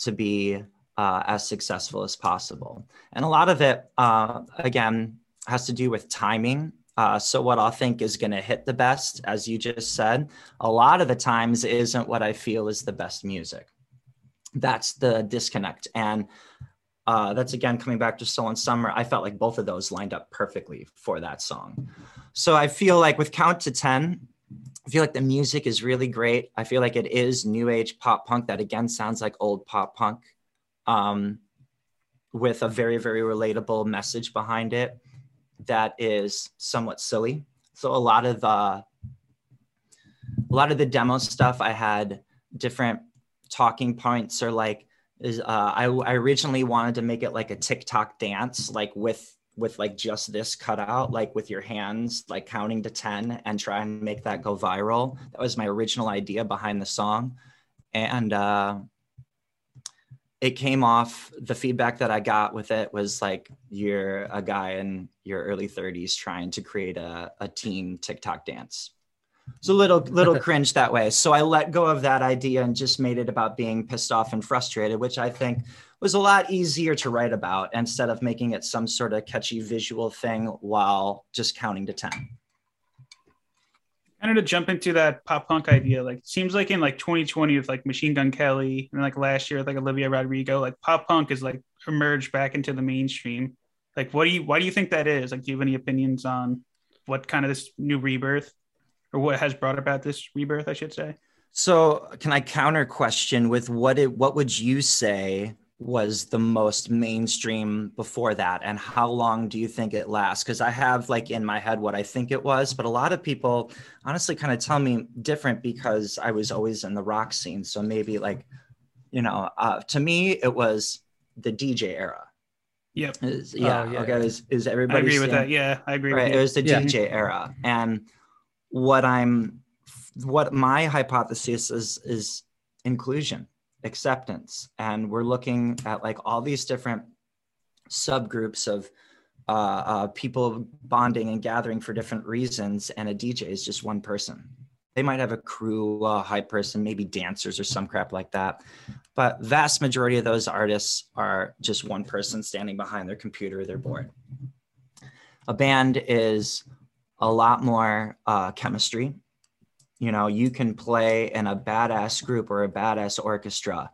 to be uh, as successful as possible? And a lot of it, uh, again, has to do with timing. Uh, so, what I'll think is going to hit the best, as you just said, a lot of the times isn't what I feel is the best music. That's the disconnect. And uh, that's again coming back to Stolen Summer. I felt like both of those lined up perfectly for that song. So I feel like with Count to 10, I feel like the music is really great. I feel like it is new age pop punk that again sounds like old pop punk um, with a very, very relatable message behind it that is somewhat silly. So a lot of the a lot of the demo stuff I had different talking points or like is uh, I, I originally wanted to make it like a TikTok dance, like with with like just this cutout, like with your hands, like counting to 10 and try and make that go viral. That was my original idea behind the song. And uh, it came off the feedback that I got with it was like you're a guy in your early 30s trying to create a, a teen TikTok dance. It's a little little [LAUGHS] cringe that way. So I let go of that idea and just made it about being pissed off and frustrated, which I think was a lot easier to write about instead of making it some sort of catchy visual thing while just counting to 10. kind of to jump into that pop punk idea, like it seems like in like 2020 with like Machine Gun Kelly and like last year with like Olivia Rodrigo, like pop punk is like emerged back into the mainstream. Like, what do you why do you think that is? Like, do you have any opinions on what kind of this new rebirth or what has brought about this rebirth? I should say. So can I counter question with what it what would you say was the most mainstream before that and how long do you think it lasts? Because i have like in my head what i think it was but a lot of people honestly kind of tell me different because i was always in the rock scene. So maybe like you know uh, to me it was the dj era. Yep, is, yeah, Oh, yeah, okay yeah. is, is I everybody agree with that. Yeah, I agree right it was the Yeah. dj era. And what i'm what my hypothesis is is inclusion acceptance. And we're looking at like all these different subgroups of uh, uh, people bonding and gathering for different reasons and a dj is just one person. They might have a crew a hype person maybe dancers or some crap like that. But vast majority of those artists are just one person standing behind their computer their board a band is a lot more uh, chemistry you know you can play in a badass group or a badass orchestra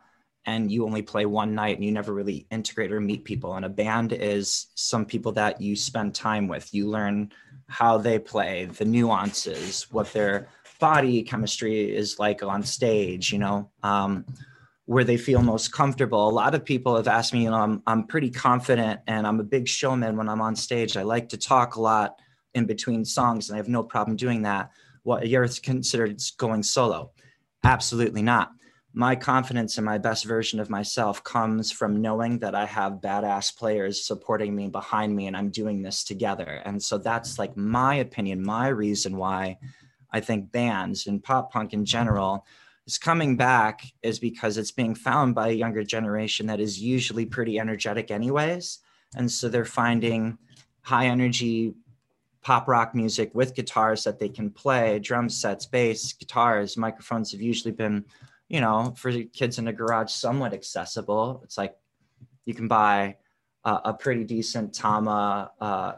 and you only play one night and you never really integrate or meet people and a band is some people that you spend time with you learn how they play, the nuances, what their body chemistry is like on stage, you know, um, where they feel most comfortable. A lot of people have asked me, you know, I'm, I'm pretty confident and I'm a big showman when I'm on stage. I like to talk a lot in between songs and I have no problem doing that. What you're considered going solo? Absolutely not my confidence in my best version of myself comes from knowing that I have badass players supporting me behind me and I'm doing this together. And so that's like my opinion, my reason why I think bands and pop punk in general is coming back is because it's being found by a younger generation that is usually pretty energetic anyways. And so they're finding high energy pop rock music with guitars that they can play, drum sets, bass, guitars, microphones have usually been you know, for kids in a garage, somewhat accessible. It's like you can buy a pretty decent Tama, uh,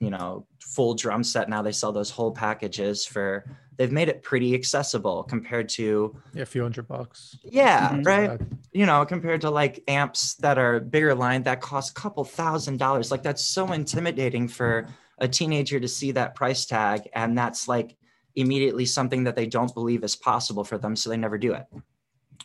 you know, full drum set. Now they sell those whole packages for. They've made it pretty accessible compared to yeah, a few hundred bucks. Yeah, mm-hmm. right. You know, compared to like amps that are bigger line that cost a couple thousand dollars. Like that's so intimidating for a teenager to see that price tag, and that's like immediately something that they don't believe is possible for them, so they never do it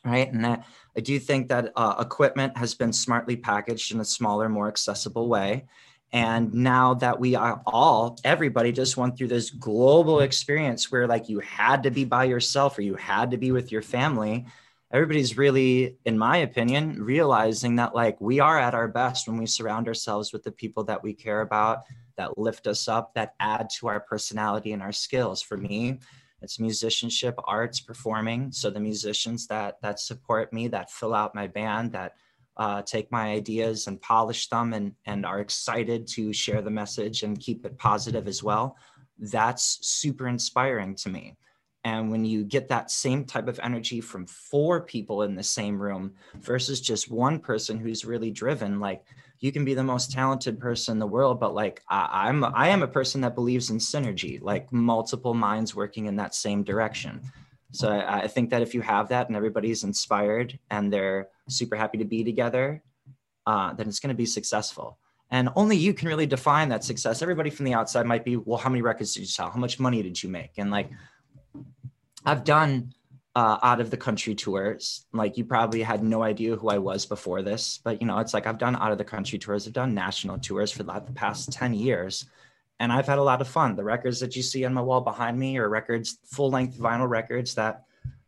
right? And that, I do think that uh, equipment has been smartly packaged in a smaller, more accessible way. And now that we are all, everybody just went through this global experience where like you had to be by yourself or you had to be with your family. Everybody's really, in my opinion, realizing that like we are at our best when we surround ourselves with the people that we care about, that lift us up, that add to our personality and our skills. For me, it's musicianship arts performing so the musicians that that support me that fill out my band that uh, take my ideas and polish them and and are excited to share the message and keep it positive as well that's super inspiring to me and when you get that same type of energy from four people in the same room versus just one person who's really driven like you can be the most talented person in the world but like I, i'm i am a person that believes in synergy like multiple minds working in that same direction. So I, I think that if you have that and everybody's inspired and they're super happy to be together uh, then it's going to be successful. And only you can really define that success. Everybody from the outside might be well how many records did you sell? How much money did you make? And like i've done uh, out of the country tours. Like you probably had no idea who I was before this, but you know, it's like I've done out of the country tours. I've done national tours for the past 10 years and I've had a lot of fun. The records that you see on my wall behind me are records, full length vinyl records that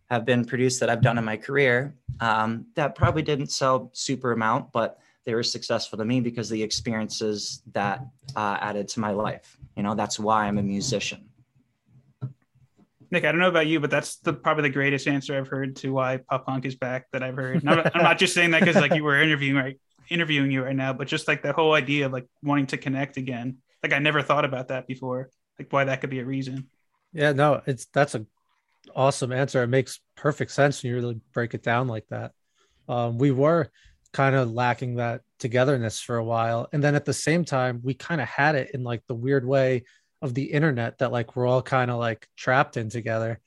have been produced that I've done in my career um, that probably didn't sell super amount, but they were successful to me because the experiences that uh, added to my life. You know, that's why I'm a musician. Nick, I don't know about you, but that's the probably the greatest answer I've heard to why pop punk is back that I've heard. I'm not, I'm not just saying that because like you were interviewing right interviewing you right now, but just like the whole idea of like wanting to connect again. Like I never thought about that before. Like why that could be a reason. Yeah, no, it's that's a awesome answer. It makes perfect sense when you really break it down like that. Um, we were kind of lacking that togetherness for a while, and then at the same time, we kind of had it in like the weird way of the internet that like we're all kind of like trapped in together.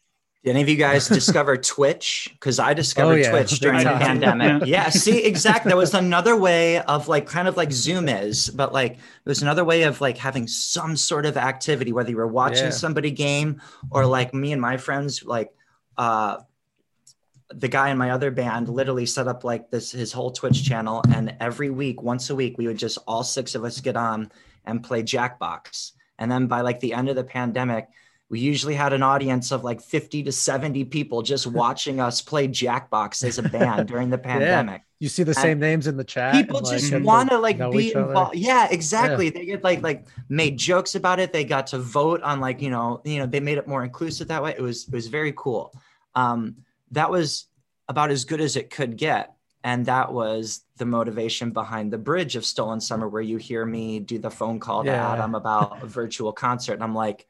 Did any of you guys [LAUGHS] discover Twitch? Because I discovered oh, yeah. Twitch during the pandemic. Yeah. see, [LAUGHS] exactly. That was another way of like kind of like Zoom is, but like it was another way of like having some sort of activity, whether you were watching yeah. somebody game or like me and my friends, like uh the guy in my other band literally set up like this his whole Twitch channel, and every week, once a week, we would just all six of us get on and play Jackbox and then by like the end of the pandemic, we usually had an audience of like 50 to 70 people just [LAUGHS] watching us play Jackbox as a band [LAUGHS] during the pandemic. Yeah. You see the same names in the chat. People just like, want to like be involved. Yeah, exactly. Yeah. They get like like made jokes about it. They got to vote on like, you know, you know, they made it more inclusive that way. It was it was very cool. Um, that was about as good as it could get and that was the motivation behind the bridge of stolen summer where you hear me do the phone call to yeah. adam about a virtual concert and i'm like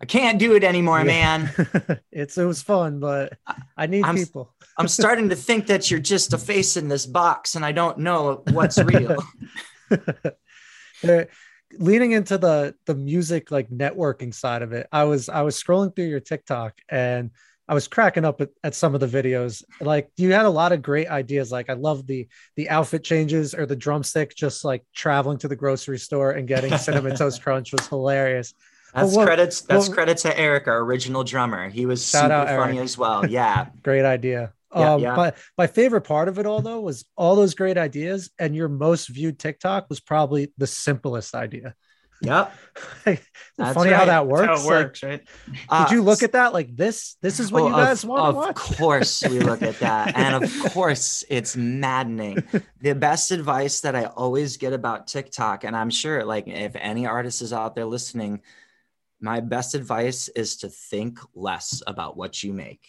i can't do it anymore yeah. man [LAUGHS] it's it was fun but i need I'm, people i'm [LAUGHS] starting to think that you're just a face in this box and i don't know what's real [LAUGHS] leaning into the the music like networking side of it i was i was scrolling through your tiktok and I was cracking up at, at, some of the videos. Like you had a lot of great ideas. Like I love the the outfit changes or the drumstick, just like traveling to the grocery store and getting cinnamon [LAUGHS] toast crunch was hilarious. That's Well, what- credits. That's well- credit to Eric, our original drummer. He was super out, funny as well. Yeah, [LAUGHS] Great idea. Yeah, um, yeah. But my favorite part of it all though was all those great ideas, and your most viewed TikTok was probably the simplest idea. Yep. [LAUGHS] Like, That's funny how that works. That's how it Like, works, right? did you Uh, look at that like this? This is what Oh, you guys of, want to of watch. course we look at that [LAUGHS] and of course it's maddening the best advice that i always get about tiktok and i'm sure like if any artist is out there listening my best advice is to think less about what you make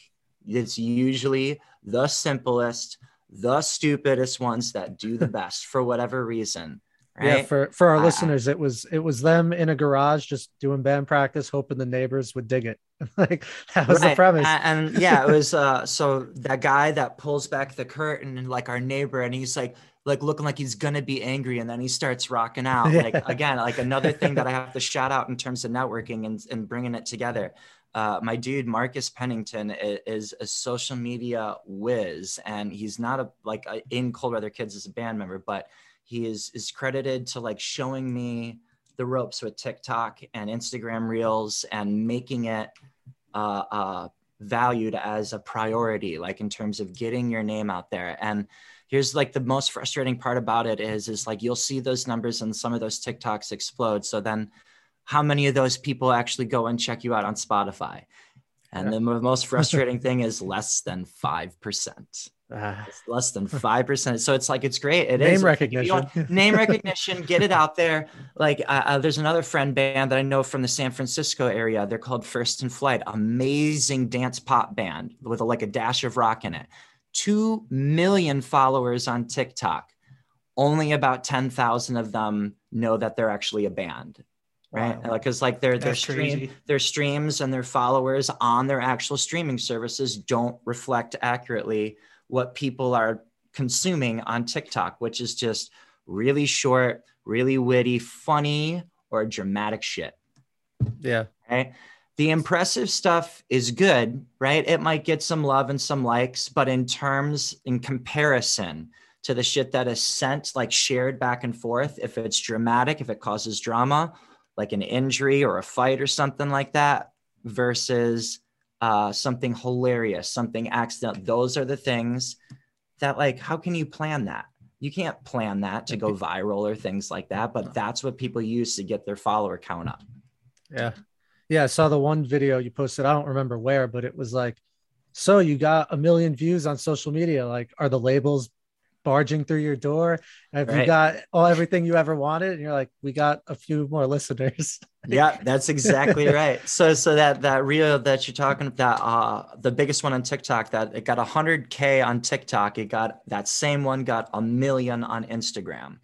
it's usually the simplest the stupidest ones that do the best for whatever reason right Yeah, for for our I- listeners, it was it was them in a garage just doing band practice, hoping the neighbors would dig it. [LAUGHS] like that was the premise. A- And, yeah, it was uh so that guy that pulls back the curtain and like our neighbor and he's like like looking like he's gonna be angry and then he starts rocking [LAUGHS] out. Like again, like another thing that I have to shout out in terms of networking and, and bringing it together. Uh, my dude Marcus Pennington i- is, a social media whiz, and he's not a like a, in Cold Weather Kids as a band member, but he is is credited to like showing me the ropes with TikTok and Instagram Reels and making it uh, uh, valued as a priority, like in terms of getting your name out there. And here's like the most frustrating part about it is, is like you'll see those numbers and some of those TikToks explode. So then, how many of those people actually go and check you out on Spotify? And Yeah. the most [LAUGHS] frustrating thing is less than five percent. Ah, It's less than five percent. So it's like it's great. It name is. Recognition. name recognition. Get it out there. Like uh, uh, there's another friend band that I know from the San Francisco area. They're called First in Flight. Amazing dance pop band with a, like a dash of rock in it. Two million followers on TikTok. Only about ten thousand of them know that they're actually a band. Right, Wow. like because like their their stream, their streams and their followers on their actual streaming services don't reflect accurately what people are consuming on TikTok, which is just really short, really witty, funny, or dramatic shit. yeah. Right. The impressive stuff is good, right? It might get some love and some likes, but in terms, in comparison to the shit that is sent, like shared back and forth, if it's dramatic, if it causes drama, like an injury or a fight or something like that, versus uh, something hilarious, something accidental, those are the things that, like, how can you plan that? You can't plan that to go viral or things like that, but that's what people use to get their follower count up. Yeah. Yeah. I saw the one video you posted. I don't remember where, but it was like, so you got a million views on social media. Like, are the labels barging through your door? Have you got all everything you ever wanted? And you're like, we got a few more listeners. [LAUGHS] yeah that's exactly [LAUGHS] right. So so that that reel that you're talking about uh the biggest one on tiktok that it got 100k on tiktok it got that same one got a million on instagram.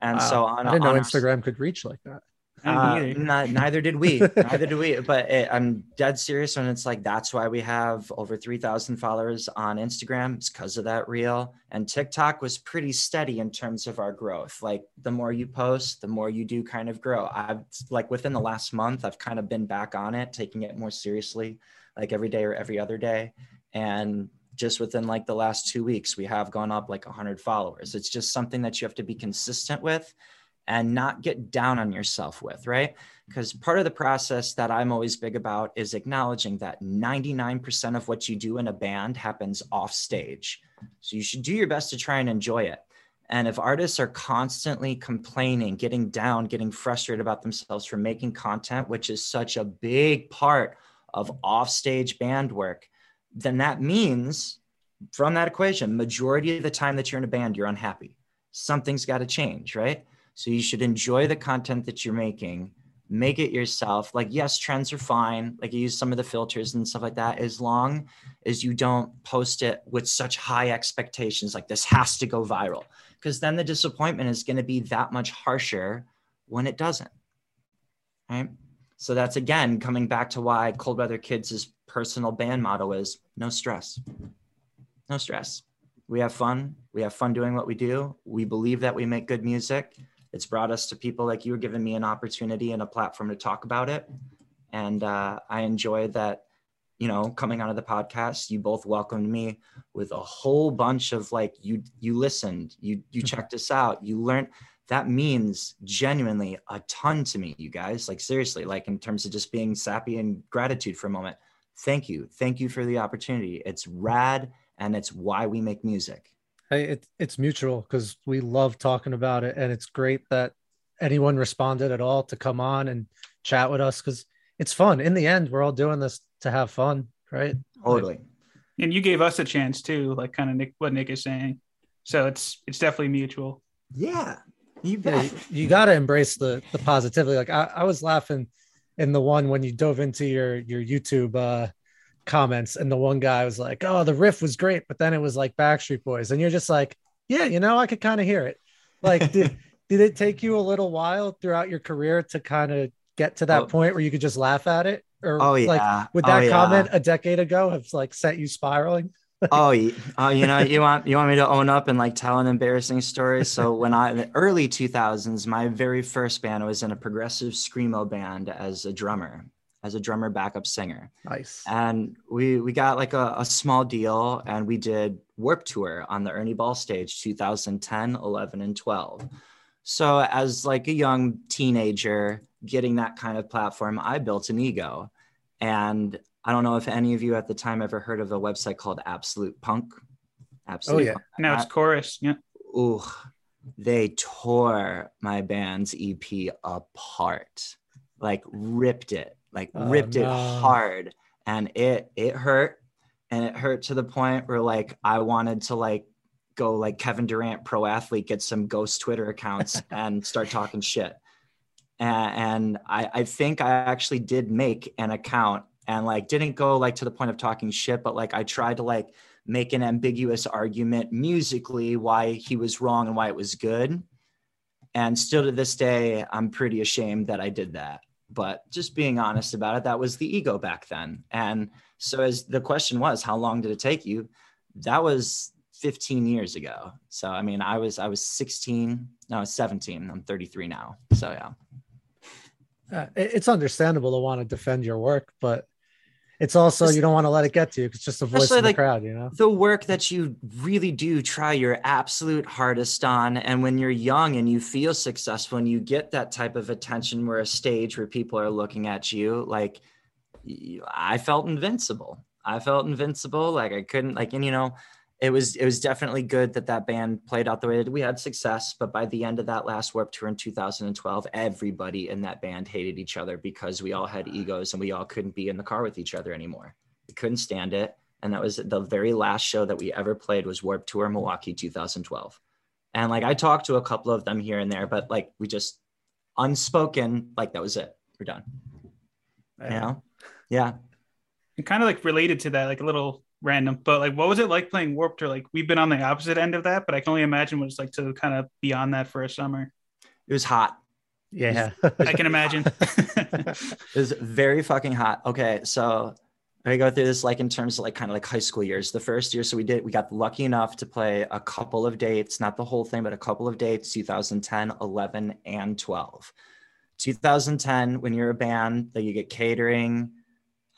And so on, I didn't know our- Instagram could reach like that. Uh, neither. not, neither did we. [LAUGHS] Neither do we. But it, i'm dead serious when it's like that's why we have over 3000 followers on instagram. It's because of that reel. And tiktok was pretty steady in terms of our growth. Like the more you post the more you do kind of grow. I've like within the last month i've kind of been back on it taking it more seriously like every day or every other day. And just within like the last two weeks we have gone up like 100 followers. It's just something that you have to be consistent with and not get down on yourself with, right? Because part of the process that I'm always big about is acknowledging that 99% of what you do in a band happens off stage. So you should do your best to try and enjoy it. And if artists are constantly complaining, getting down, getting frustrated about themselves for making content, which is such a big part of offstage band work, then that means from that equation, majority of the time that you're in a band, you're unhappy. Something's got to change, right? So you should enjoy the content that you're making, make it yourself. Like, yes, trends are fine. Like, you use some of the filters and stuff like that, as long as you don't post it with such high expectations, like this has to go viral, because then the disappointment is going to be that much harsher when it doesn't. Right. So that's again coming back to why Cold Weather Kids' personal band motto is no stress. No stress. We have fun. We have fun doing what we do. We believe that we make good music. It's brought us to people like you, were giving me an opportunity and a platform to talk about it. And uh, I enjoy that, you know, coming onto the podcast, you both welcomed me with a whole bunch of like, you, you listened, you, you checked us out, you learned that means genuinely a ton to me, you guys. Like, seriously, like in terms of just being sappy and gratitude for a moment. Thank you. Thank you for the opportunity. It's rad and it's why we make music. Hey, it, it's mutual because we love talking about it. And it's great that anyone responded at all to come on and chat with us because it's fun. In the end, we're all doing this to have fun, right? Totally. And you gave us a chance too, like kind of Nick, what Nick is saying. So it's it's definitely mutual. Yeah. You yeah, bet. you got to embrace the the positivity. Like I, I was laughing in the one when you dove into your your YouTube uh comments and the one guy was like, "Oh, the riff was great," but then it was like Backstreet Boys, and you're just like, "Yeah, you know, I could kind of hear it." Like, did [LAUGHS] did it take you a little while throughout your career to kind of get to that Oh. point where you could just laugh at it, or Oh, yeah. like would Oh, that yeah. comment a decade ago have like set you spiraling? [LAUGHS] oh, oh, you know, you want you want me to own up and like tell an embarrassing story. So [LAUGHS] when I in the early 2000s, my very first band was in a progressive screamo band as a drummer, as a drummer backup singer, Nice. and we we got like a, a small deal, and we did Warped Tour on the Ernie Ball stage, 2010, 11, and 12. So as like a young teenager getting that kind of platform, I built an ego, and I don't know if any of you at the time ever heard of a website called Absolute Punk. Absolute Oh, yeah. Punk. Now it's chorus. Yeah. Ooh, they tore my band's EP apart, like ripped it, like Oh, ripped it hard, and it it hurt, and it hurt to the point where like I wanted to like go like Kevin Durant, pro athlete, get some ghost Twitter accounts [LAUGHS] and start talking shit. And, and I, I think I actually did make an account and like didn't go like to the point of talking shit, but like I tried to like make an ambiguous argument musically why he was wrong and why it was good. And still to this day, I'm pretty ashamed that I did that. But just being honest about it, that was the ego back then. And so, as the question was, how long did it take you? That was 15 years ago. So, I mean, I was I was 16, no, I was 17. I'm 33 now. So, yeah. Uh, it's understandable to want to defend your work, but it's also you don't want to let it get to you. It's just a voice in the like, crowd, you know. the work that you really do try your absolute hardest on and when you're young and you feel successful and you get that type of attention where a stage where people are looking at you like I felt invincible i felt invincible like i couldn't like and you know it was it was definitely good that that band played out the way that we had success but by the end of that last warped tour in 2012 everybody in that band hated each other because we all had egos and we all couldn't be in the car with each other anymore. We couldn't stand it. And that was the very last show that we ever played was warped tour milwaukee 2012 and like i talked to a couple of them here and there but like we just unspoken like that was it. We're done. You know? Yeah. And kind of like related to that, like a little random, but like what was it like playing Warped Tour? Like we've been on the opposite end of that, but I can only imagine what it's like to kind of be on that for a summer. it was hot Yeah. [LAUGHS] I can imagine. [LAUGHS] It was very fucking hot. Okay, so I go through this like in terms of like kind of like high school years. The first year, so we did we got lucky enough to play a couple of dates, not the whole thing, but a couple of dates, 2010, 11, and 12. 2010, when you're a band, that you get catering,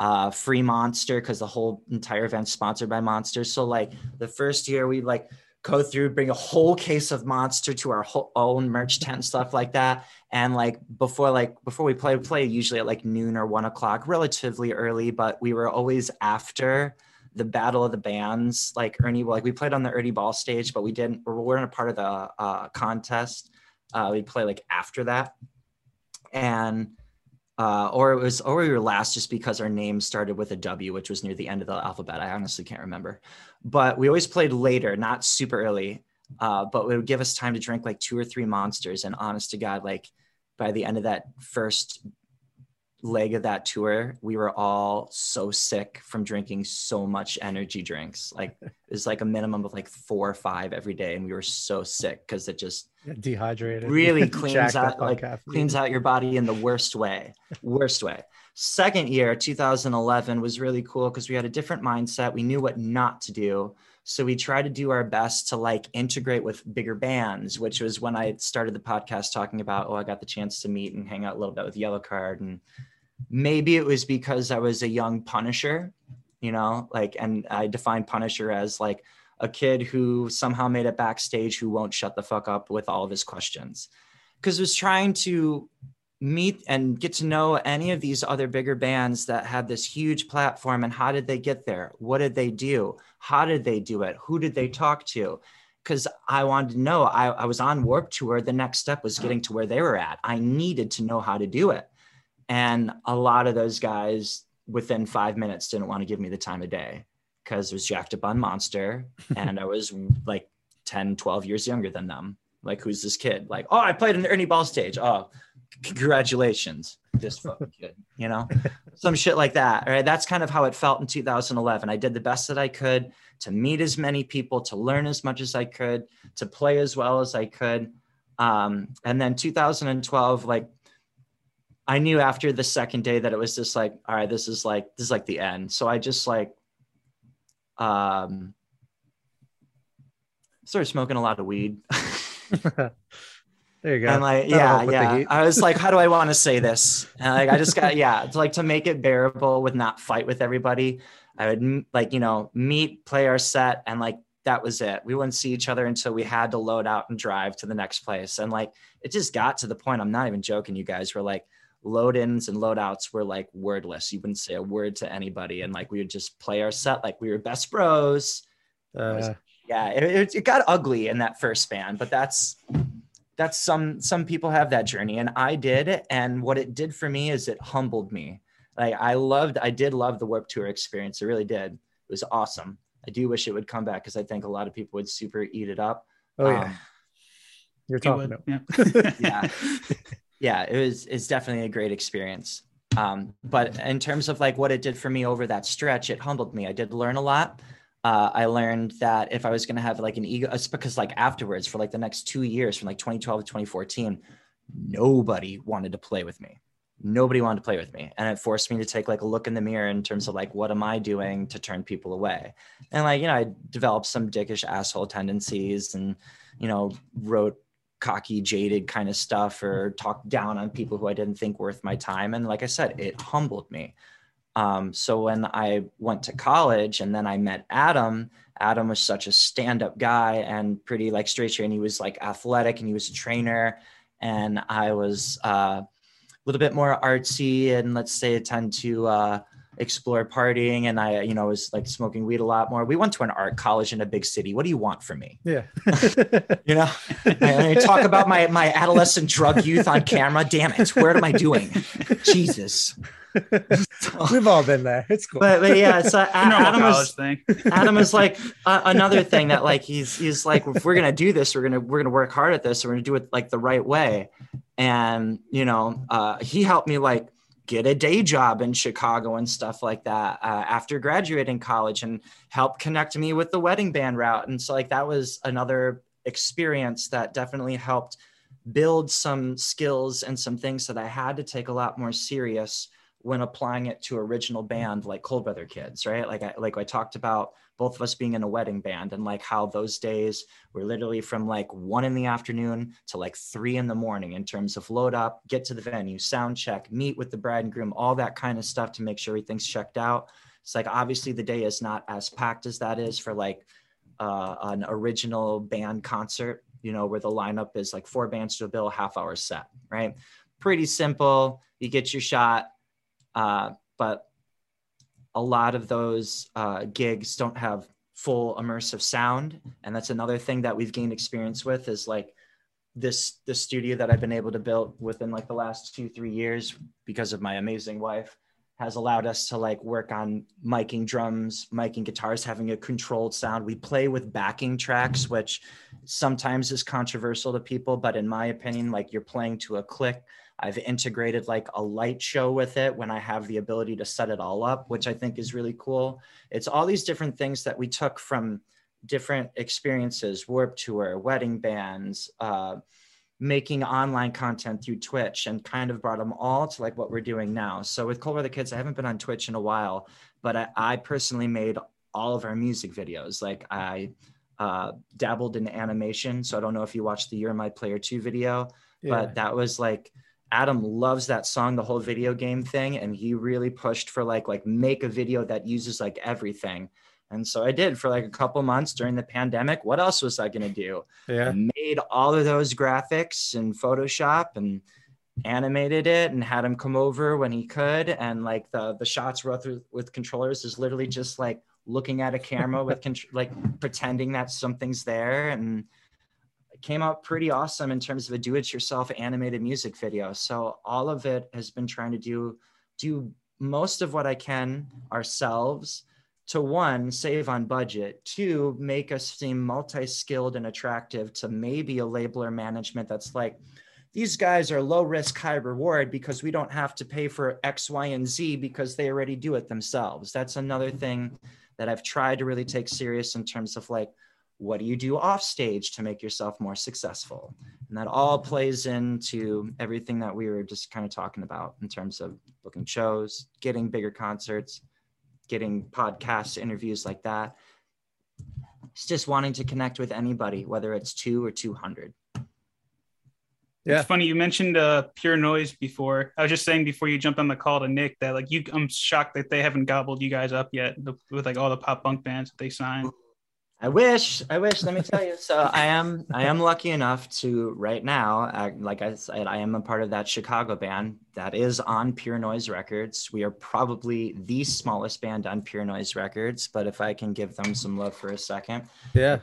uh, free Monster because the whole entire event's sponsored by Monster. So like the first year, we like go through, bring a whole case of Monster to our whole own merch tent, stuff like that. And like before like before we play we play usually at like noon or one o'clock relatively early but we were always after the battle of the bands. Like ernie like we played on the ernie ball stage but we didn't we weren't a part of the uh, contest. Uh, we play like after that. And uh, or it was or we were last just because our name started with a w which was near the end of the alphabet. I honestly can't remember. But we always played later not super early uh, but it would give us time to drink like two or three monsters. And honest to god like by the end of that first leg of that tour we were all so sick from drinking so much energy drinks like [LAUGHS] it was like a minimum of like four or five every day and we were so sick because it just Dehydrated. really [LAUGHS] cleans out like caffeine. cleans out your body in the worst way [LAUGHS] worst way second year 2011 was really cool because we had a different mindset we knew what not to do so we tried to do our best to like integrate with bigger bands which was when i started the podcast talking about oh i got the chance to meet and hang out a little bit with Yellowcard and maybe it was because i was a young punisher you know like and i define punisher as like a kid who somehow made it backstage who won't shut the fuck up with all of his questions. Because was trying to meet and get to know any of these other bigger bands that had this huge platform and how did they get there? What did they do? How did they do it? Who did they talk to? Because I wanted to know. I, I was on Warped Tour. The next step was getting to where they were at. I needed to know how to do it. And a lot of those guys within five minutes didn't want to give me the time of day because it was Jacked Up on Monster [LAUGHS] and I was like 10, 12 years younger than them. Like, who's this kid? Like, oh, I played an Ernie Ball stage. Oh, congratulations, this fucking kid, you know, [LAUGHS] some shit like that. Right. That's kind of how it felt in 2011. I did the best that I could to meet as many people, to learn as much as I could, to play as well as I could. Um, and then 2012, like, I knew after the second day that it was just like, all right, this is like, this is like the end. So I just like, um, started smoking a lot of weed. [LAUGHS] there you go. And like, yeah, yeah. I was like, how do I want to say [LAUGHS] this? And like, I just got, yeah, to like to make it bearable with not fight with everybody. I would like, you know, meet, play our set, and like that was it. We wouldn't see each other until we had to load out and drive to the next place. And like, it just got to the point. I'm not even joking, you guys. Were like, load ins and load outs were like wordless. You wouldn't say a word to anybody. And like we would just play our set like we were best bros. Uh, yeah, it, it, got ugly in that first band, but that's that's some some people have that journey and I did. And what it did for me is it humbled me. Like I loved, I did love the Warped Tour experience. It really did. It was awesome. I do wish it would come back because I think a lot of people would super eat it up. Oh yeah. Um, You're talking about yeah. [LAUGHS] yeah. [LAUGHS] yeah, it was it's definitely a great experience. Um, but in terms of like what it did for me over that stretch, it humbled me. I did learn a lot. Uh, I learned that if I was going to have like an ego, it's because like afterwards for like the next two years, from like 2012 to 2014, nobody wanted to play with me. Nobody wanted to play with me, and it forced me to take like a look in the mirror in terms of like what am I doing to turn people away, and like you know I developed some dickish asshole tendencies, and you know wrote cocky, jaded kind of stuff or talk down on people who I didn't think worth my time. And like I said, it humbled me. Um, so when I went to college and then I met Adam, Adam was such a stand-up guy and pretty like straight and he was like athletic and he was a trainer. And I was uh, a little bit more artsy and let's say tend to uh, explore partying and I, you know, was like smoking weed a lot more. We went to an art college in a big city. What do you want from me? Yeah. [LAUGHS] you know, I, talk about my, my adolescent drug youth on camera. Damn it. What am I doing? Jesus. So, [LAUGHS] We've all been there. It's cool. But, but yeah, so [LAUGHS] Adam is, Adam is like uh, another thing that like, he's, he's like, if we're going to do this, we're going to, we're going to work hard at this. We're going to do it like the right way. And, you know, uh, he helped me like get a day job in Chicago and stuff like that uh, after graduating college and help connect me with the wedding band route. And so, like, that was another experience that definitely helped build some skills and some things that I had to take a lot more serious when applying it to original band like Cold Weather Kids, right? Like I like I talked about both of us being in a wedding band and like how those days were literally from like one in the afternoon to like three in the morning in terms of load up, get to the venue, sound check, meet with the bride and groom, all that kind of stuff to make sure everything's checked out. It's like obviously the day is not as packed as that is for like uh, an original band concert, you know, where the lineup is like four bands to a bill, half hour set, right? Pretty simple. You get your shot. Uh, but a lot of those uh, gigs don't have full immersive sound. And that's another thing that we've gained experience with is like this this studio that i've been able to build within like the last two three years because of my amazing wife has allowed us to like work on miking drums miking guitars having a controlled sound. We play with backing tracks which sometimes is controversial to people but in my opinion like you're playing to a click I've integrated like a light show with it when I have the ability to set it all up, which I think is really cool. It's all these different things that we took from different experiences, Warped Tour, wedding bands, uh, making online content through Twitch and kind of brought them all to like what we're doing now. So with Cold Weather Kids, I haven't been on Twitch in a while, but I, I personally made all of our music videos. Like I uh, dabbled in animation. So I don't know if you watched the You're My Player 2 video, yeah. but that was like Adam loves that song, the whole video game thing, and he really pushed for like like make a video that uses like everything. And so I did for like a couple months during the pandemic. What else was I going to do? Yeah. I made all of those graphics in Photoshop and animated it and had him come over when he could. And like the the shots with with controllers is literally just like looking at a camera with [LAUGHS] con- like pretending that something's there and came out pretty awesome in terms of a do-it-yourself animated music video. So all of it has been trying to do do most of what I can ourselves to one save on budget two make us seem multi-skilled and attractive to maybe a label or management that's like these guys are low risk high reward because we don't have to pay for x y and z because they already do it themselves that's another thing that i've tried to really take serious in terms of like what do you do off stage to make yourself more successful and that all plays into everything that we were just kind of talking about in terms of booking shows getting bigger concerts getting podcasts, interviews like that. It's just wanting to connect with anybody, whether it's two or 200. Yeah. It's funny you mentioned uh, pure noise before. I was just saying before you jumped on the call to Nick that like you, I'm shocked that they haven't gobbled you guys up yet with like all the pop punk bands that they signed. I wish, I wish. Let me tell you. So I am, I am lucky enough to right now, uh, like I said, I am a part of that Chicago band that is on Pure Noise Records. We are probably the smallest band on Pure Noise Records, but if I can give them some love for a second, yeah.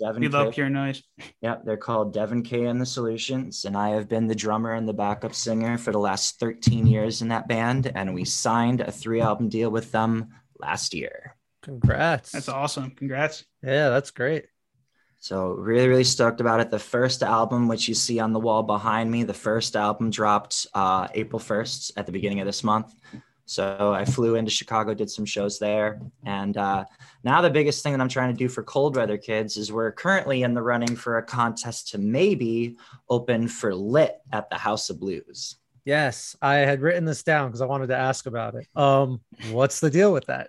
Devin we K. love Pure Noise. Yeah, they're called Devon Kay and the Solutions, and I have been the drummer and the backup singer for the last 13 years in that band, and we signed a three album deal with them last year. Congrats. That's awesome. Congrats. Yeah, that's great. So really, really stoked about it. The first album, which you see on the wall behind me, the first album dropped uh, April 1st at the beginning of this month. So I flew into Chicago, did some shows there. And uh, now the biggest thing that I'm trying to do for Cold Weather Kids is we're currently in the running for a contest to maybe open for Lit at the House of Blues. Yes, I had written this down because I wanted to ask about it. Um, what's the deal with that?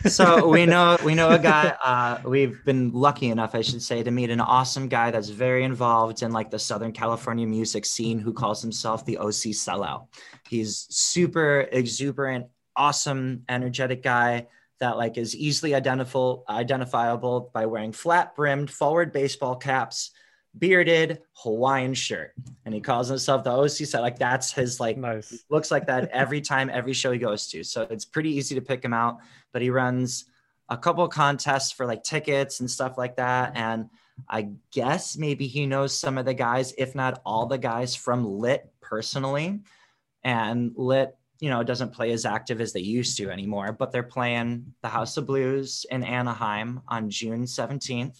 [LAUGHS] so we know we know a guy. Uh, we've been lucky enough, I should say, to meet an awesome guy that's very involved in like the Southern California music scene, who calls himself the OC Sellout. He's super exuberant, awesome, energetic guy that like is easily identifiable identifiable by wearing flat brimmed forward baseball caps bearded Hawaiian shirt. And he calls himself the OC set. Like that's his like nice. looks like that every time, every show he goes to. So it's pretty easy to pick him out. But he runs a couple contests for like tickets and stuff like that. And I guess maybe he knows some of the guys, if not all the guys from Lit personally. And Lit, you know, doesn't play as active as they used to anymore, but they're playing the House of Blues in Anaheim on June 17th.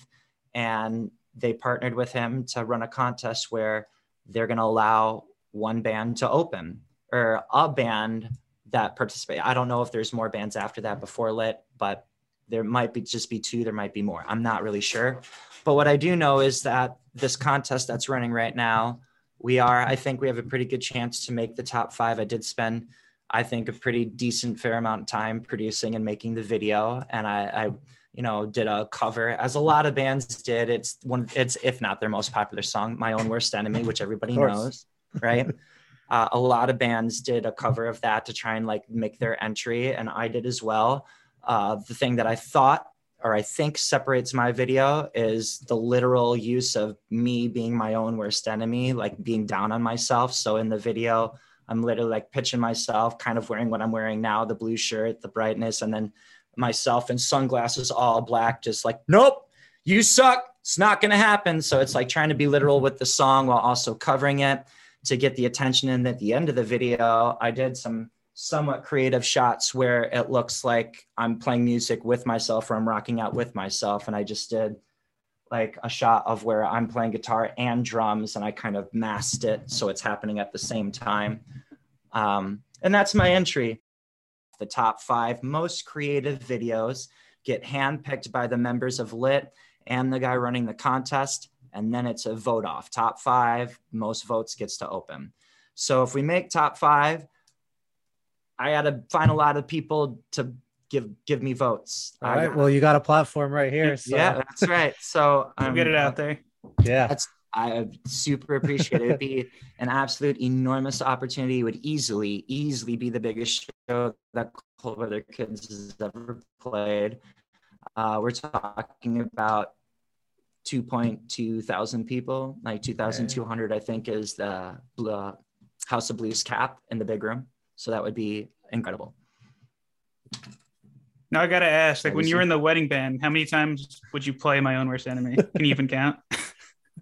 And they partnered with him to run a contest where they're going to allow one band to open or a band that participate. I don't know if there's more bands after that before Lit, but there might be just be two, there might be more. I'm not really sure. But what I do know is that this contest that's running right now, we are, I think we have a pretty good chance to make the top five. I did spend, I think, a pretty decent fair amount of time producing and making the video. And I, I you know, did a cover as a lot of bands did. It's one, it's if not their most popular song, "My Own Worst Enemy," which everybody knows, right? [LAUGHS] uh, a lot of bands did a cover of that to try and like make their entry, and I did as well. Uh, the thing that I thought or I think separates my video is the literal use of me being my own worst enemy, like being down on myself. So in the video, I'm literally like pitching myself, kind of wearing what I'm wearing now, the blue shirt, the brightness, and then myself in sunglasses, all black, just like, nope, you suck. It's not going to happen. So it's like trying to be literal with the song while also covering it to get the attention. And at the end of the video, I did some somewhat creative shots where it looks like I'm playing music with myself or I'm rocking out with myself. And I just did like a shot of where I'm playing guitar and drums and I kind of masked it so it's happening at the same time. Um, and that's my entry the top five most creative videos get handpicked by the members of Lit and the guy running the contest. And then it's a vote off. Top five, most votes gets to open. So if we make top five, I got to find a lot of people to give give me votes. All right. Well, you got a platform right here. [LAUGHS] So. Yeah, that's right. So um, get it out there. Yeah, that's I super appreciate it. It'd be [LAUGHS] an absolute enormous opportunity. It would easily, easily be the biggest show that Cold Weather Kids has ever played. Uh, we're talking about 2.2 thousand people, like 2,200, I think, is the uh, House of Blues cap in the big room. So that would be incredible. Now I gotta ask, like when you were in the wedding band, how many times would you play My Own Worst Enemy? Can you even count? [LAUGHS]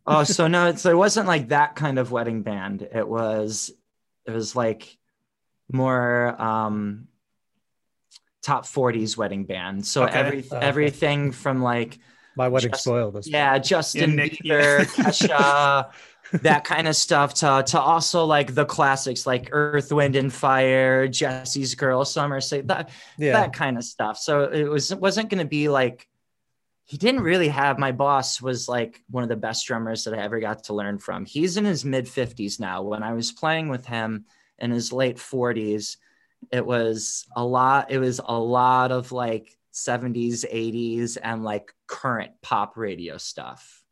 oh, so no, it's, it wasn't like that kind of wedding band. It was, it was like more um, top 40s wedding band. So Okay. every Oh, okay. everything from like My wedding Just- spoiled us. yeah, Justin Nick- Bieber. Kesha, [LAUGHS] that kind of stuff to to also like the classics like Earth, Wind and Fire, Jesse's Girl, Summer Say that yeah. that kind of stuff. So it was it wasn't going to be like he didn't really have my boss was like one of the best drummers that I ever got to learn from. He's in his mid 50s now. When I was playing with him in his late 40s, it was a lot it was a lot of like 70s, 80s and like current pop radio stuff.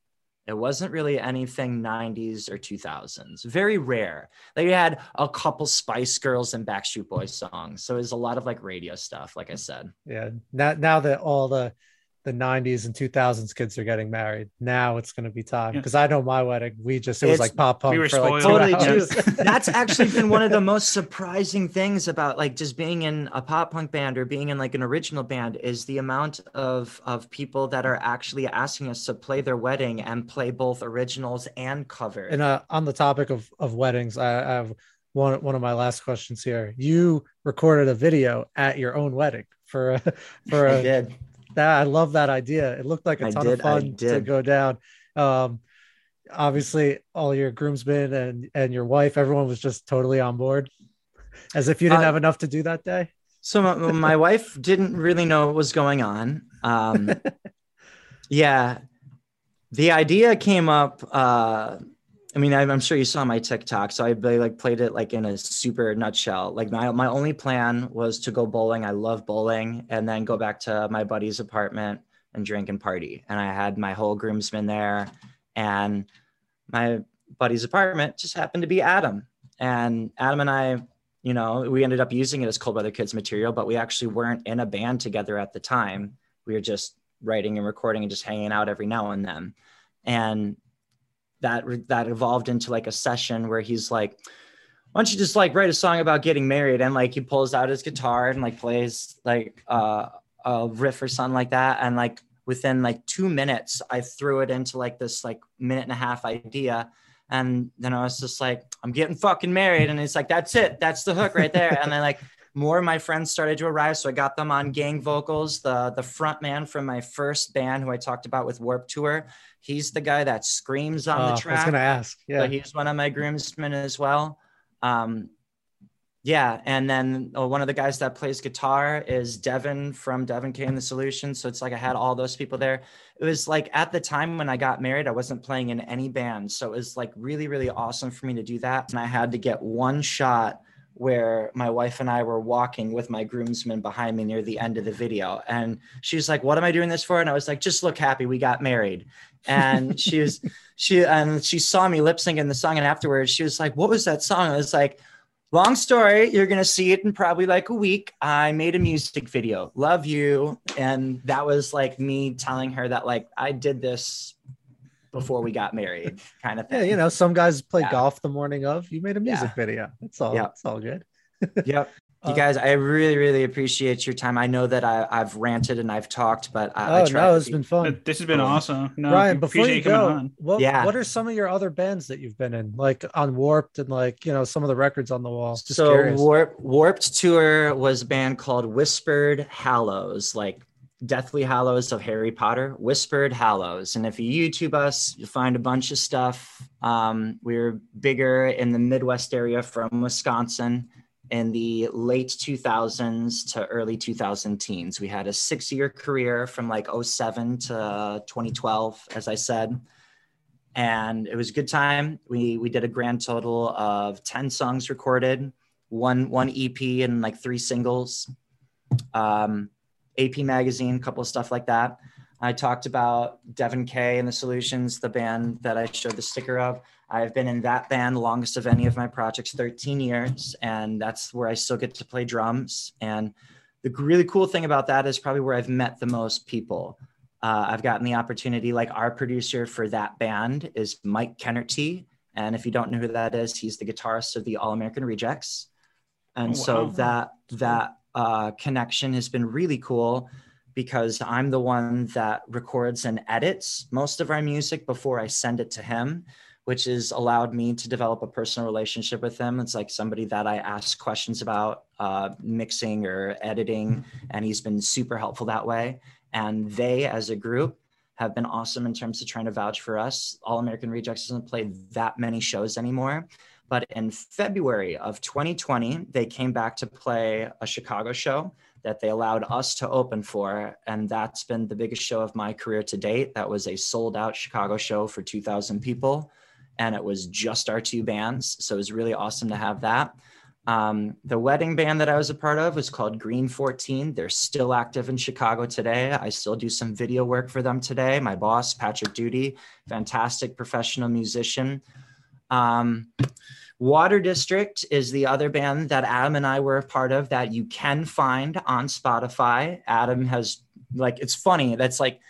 It wasn't really anything 90s or 2000s. Very rare. They had a couple Spice Girls and Backstreet Boys songs. So it was a lot of like radio stuff, like I said. yeah. Now, now that all the the 90s and 2000s kids are getting married, now it's going to be time. Yeah. Because I know my wedding, we just, it was It's- like pop punk we were for like two. Totally hours. true. That's actually been one of the [LAUGHS] most surprising things about like just being in a pop punk band or being in like an original band is the amount of of people that are actually asking us to play their wedding and play both originals and covers. And uh, on the topic of of weddings, I, I have one one of my last questions here. You recorded a video at your own wedding for a, for I a did. That I love that idea. It looked like a ton did, of fun to go down. Um, obviously, all your groomsmen and and your wife, everyone was just totally on board, as if you didn't Uh, have enough to do that day. So my, my [LAUGHS] wife didn't really know what was going on. Um, [LAUGHS] yeah, the idea came up. Uh, I mean, I'm, sure you saw my TikTok, so I like played it like in a super nutshell. Like my my only plan was to go bowling. I love bowling, and then go back to my buddy's apartment and drink and party. And I had my whole groomsmen there, and my buddy's apartment just happened to be Adam. And Adam and I you know, we ended up using it as Cold Weather Kids material, but we actually weren't in a band together at the time. We were just writing and recording and just hanging out every now and then. And that that evolved into like a session where he's like, why don't you just like write a song about getting married? And like he pulls out his guitar and like plays like uh, a riff or something like that. And like within like two minutes, I threw it into like this like minute and a half idea. And then I was just like, I'm getting fucking married. And it's like, that's it. That's the hook right there. and then like more of my friends started to arrive. So I got them on gang vocals. The the front man from my first band who I talked about with Warped Tour, he's the guy that screams on Uh, the track. I was gonna ask. Yeah, So he's one of my groomsmen as well. Um, yeah, and then uh, one of the guys that plays guitar is Devon from Devon Kay and the Solution. So it's like I had all those people there. It was like at the time when I got married, I wasn't playing in any band, so it was like really, really awesome for me to do that. And I had to get one shot where my wife and I were walking with my groomsmen behind me near the end of the video, and she was like, "What am I doing this for?" And I was like, "Just look happy, we got married." And [LAUGHS] she was she and she saw me lip syncing the song. And afterwards she was like what was that song? I was like long story. You're gonna see it in probably like a week. I made a music video. Love you. And that was like me telling her that like i did this before we got married kind of thing. yeah. thing You know, some guys play Yeah. golf the morning of. You made a music Yeah. video. It's all. Yeah. It's all good. [LAUGHS] yep you Uh, guys i really really appreciate your time i know that I, i've ranted and i've talked but i, I Oh try no, it's be- been fun. This has been Cool. awesome. No, Ryan, before appreciate you go, on. what, Yeah. what are some of your other bands that you've been in, like on Warped and like you know some of the records on the wall? Just so curious. Warp, warped tour was a band called whispered hallows like deathly hallows of harry potter whispered hallows and if you youtube us you'll find a bunch of stuff um, we were bigger in the midwest area from wisconsin in the late 2000s to early 2000 teens we had a six year career from like 07 to 2012 as i said and it was a good time. We we did a grand total of ten songs recorded, one one EP and like three singles. Um, AP magazine, a couple of stuff like that. I talked about Devon Kay and the Solutions, the band that I showed the sticker of. I've been in that band longest of any of my projects, 13 years, and that's where I still get to play drums. And the really cool thing about that is probably where I've met the most people. Uh, I've gotten the opportunity, like our producer for that band is Mike Kennerty. And if you don't know who that is, he's the guitarist of the All American Rejects. And Oh, so that that uh, connection has been really cool because I'm the one that records and edits most of our music before I send it to him, which has allowed me to develop a personal relationship with him. It's like somebody that I ask questions about uh, mixing or editing, and he's been super helpful that way. And they, as a group, have been awesome in terms of trying to vouch for us. All American Rejects doesn't play that many shows anymore. But in February of 2020, they came back to play a Chicago show that they allowed us to open for. And that's been the biggest show of my career to date. That was a sold out Chicago show for 2,000 people. And it was just our two bands. So it was really awesome to have that. Um, the wedding band that I was a part of was called Green 14. They're still active in Chicago today. I still do some video work for them today. My boss, Patrick Duty, fantastic professional musician. Um, Water District is the other band that Adam and I were a part of that you can find on Spotify. Adam has, like, it's funny. That's like,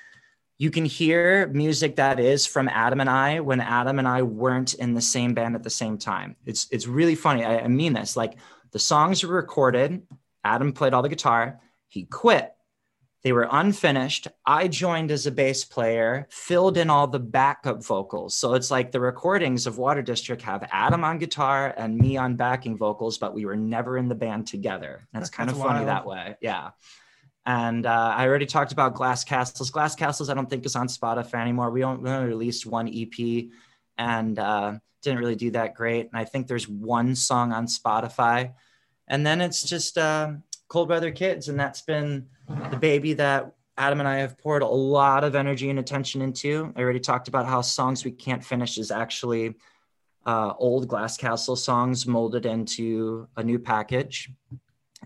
you can hear music that is from Adam and I when Adam and I weren't in the same band at the same time. It's it's really funny. I, I mean this. Like the songs were recorded. Adam played all the guitar. He quit. They were unfinished. I joined as a bass player, filled in all the backup vocals. So it's like the recordings of Water District have Adam on guitar and me on backing vocals, but we were never in the band together. That's kind That's of funny wild. that way. Yeah. And uh, I already talked about Glass Castles. Glass Castles, I don't think is on Spotify anymore. We only, we only released one EP and uh, didn't really do that great. And I think there's one song on Spotify. And then it's just uh, Cold Weather Kids. And that's been the baby that Adam and I have poured a lot of energy and attention into. I already talked about how Songs We Can't Finish is actually uh, old Glass Castle songs molded into a new package.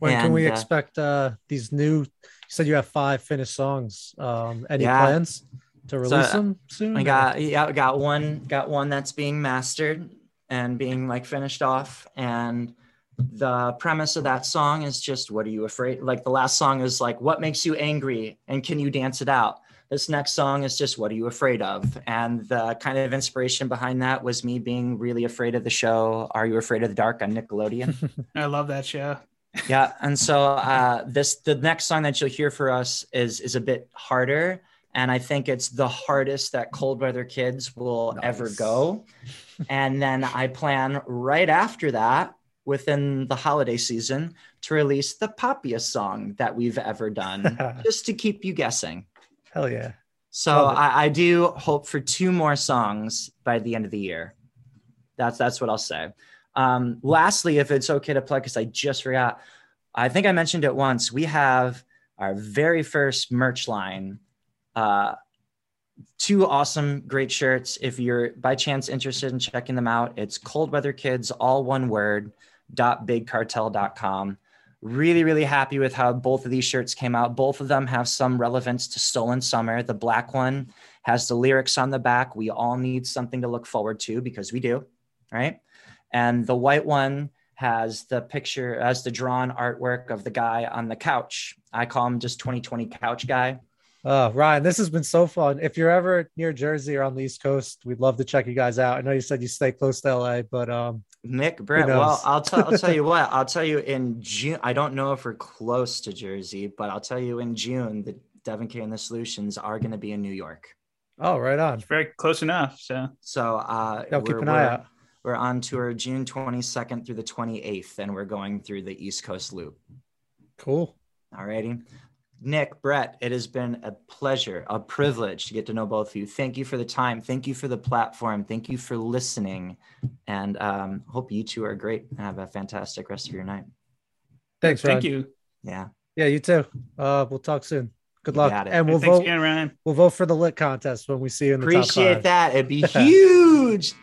When can we uh, expect uh, these new? You said you have five finished songs. Um, any Yeah. plans to release them soon? I got yeah, I got one got one that's being mastered and being like finished off. And the premise of that song is just what are you afraid? Like the last song is like what makes you angry and can you dance it out? This next song is just what are you afraid of? And the kind of inspiration behind that was me being really afraid of the show Are You Afraid of the Dark on Nickelodeon. [LAUGHS] I love that show. yeah and so uh this the next song that you'll hear for us is is a bit harder and i think it's the hardest that cold weather kids will ever go and then i plan right after that within the holiday season to release the poppiest song that we've ever done [LAUGHS] just to keep you guessing Hell yeah! so I, I do hope for two more songs by the end of the year. That's that's what I'll say. Um, lastly, if it's okay to plug, because I just forgot, I think I mentioned it once. We have our very first merch line. Uh, two awesome, great shirts. If you're by chance interested in checking them out, it's Cold Weather Kids, all one word, dot bigcartel.com. Really, really happy with how both of these shirts came out. Both of them have some relevance to Stolen Summer. The black one has the lyrics on the back. We all need something to look forward to because we do, right? And the white one has the picture, as the drawn artwork of the guy on the couch. I call him just 2020 couch guy. Uh, Ryan, this has been so fun. If you're ever near Jersey or on the East Coast, we'd love to check you guys out. I know you said you stay close to LA, but um, Nick Brett. Well, I'll tell I'll tell you [LAUGHS] what. I'll tell you in June. I don't know if we're close to Jersey, but I'll tell you in June the Devon Kay and the Solutions are going to be in New York. oh, right on. It's Very close enough. So So uh, Yo, keep we're- an eye out. We're on tour June 22nd through the 28th, and we're going through the East Coast loop. Cool. Alrighty. Nick, Brett, it has been a pleasure, a privilege to get to know both of you. Thank you for the time. Thank you for the platform. Thank you for listening. And um, hope you two are great and have a fantastic rest of your night. Thanks, Ryan. thank you. Yeah. Yeah, you too. Uh, we'll talk soon. Good You luck, and we'll Thanks vote. again, Ryan. We'll vote for the lit contest when we see you in the top Appreciate five. that. It'd be [LAUGHS] huge.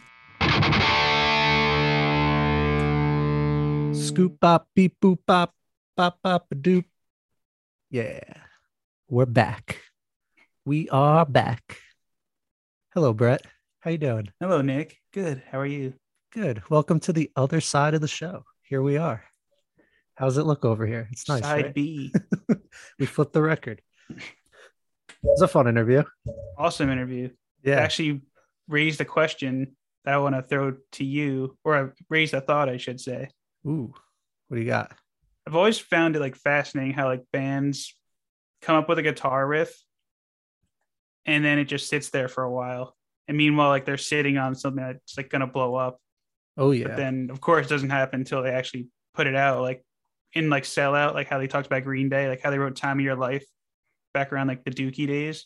Scoop bop beep boop bop bop bop a doop. Yeah, we're back. We are back. Hello, Brett. How you doing? Hello, Nick. Good. How are you? Good. Welcome to the other side of the show. Here we are. How's it look over here? It's nice. Side right? B. [LAUGHS] we flipped the record. It was a fun interview. awesome interview. Yeah. Actually raised a question that I want to throw to you, or I raised a thought, I should say. Ooh, what do you got? I've always found it like fascinating how like bands come up with a guitar riff and then it just sits there for a while. And meanwhile, like they're sitting on something that's like gonna blow up. Oh yeah. But then of course it doesn't happen until they actually put it out. Like in like sellout, like how they talked about Green Day, like how they wrote Time of Your Life back around like the Dookie days.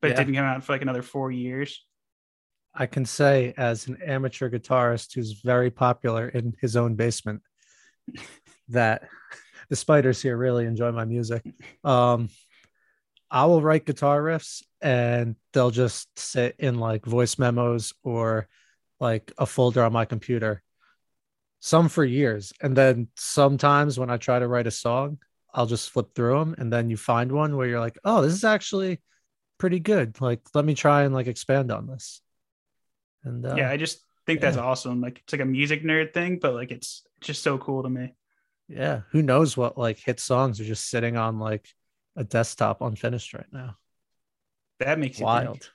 But Yeah. it didn't come out for like another four years. I can say as an amateur guitarist who's very popular in his own basement that the spiders here really enjoy my music. Um, I will write guitar riffs and they'll just sit in like voice memos or like a folder on my computer. Some for years. And then sometimes when I try to write a song, I'll just flip through them and then you find one where you're like, oh, this is actually pretty good. Like, let me try and like expand on this. And uh, yeah, I just think that's awesome. Like it's like a music nerd thing, but like it's just so cool to me. Yeah, who knows what like hit songs are just sitting on like a desktop unfinished right now. That makes you think. Wild.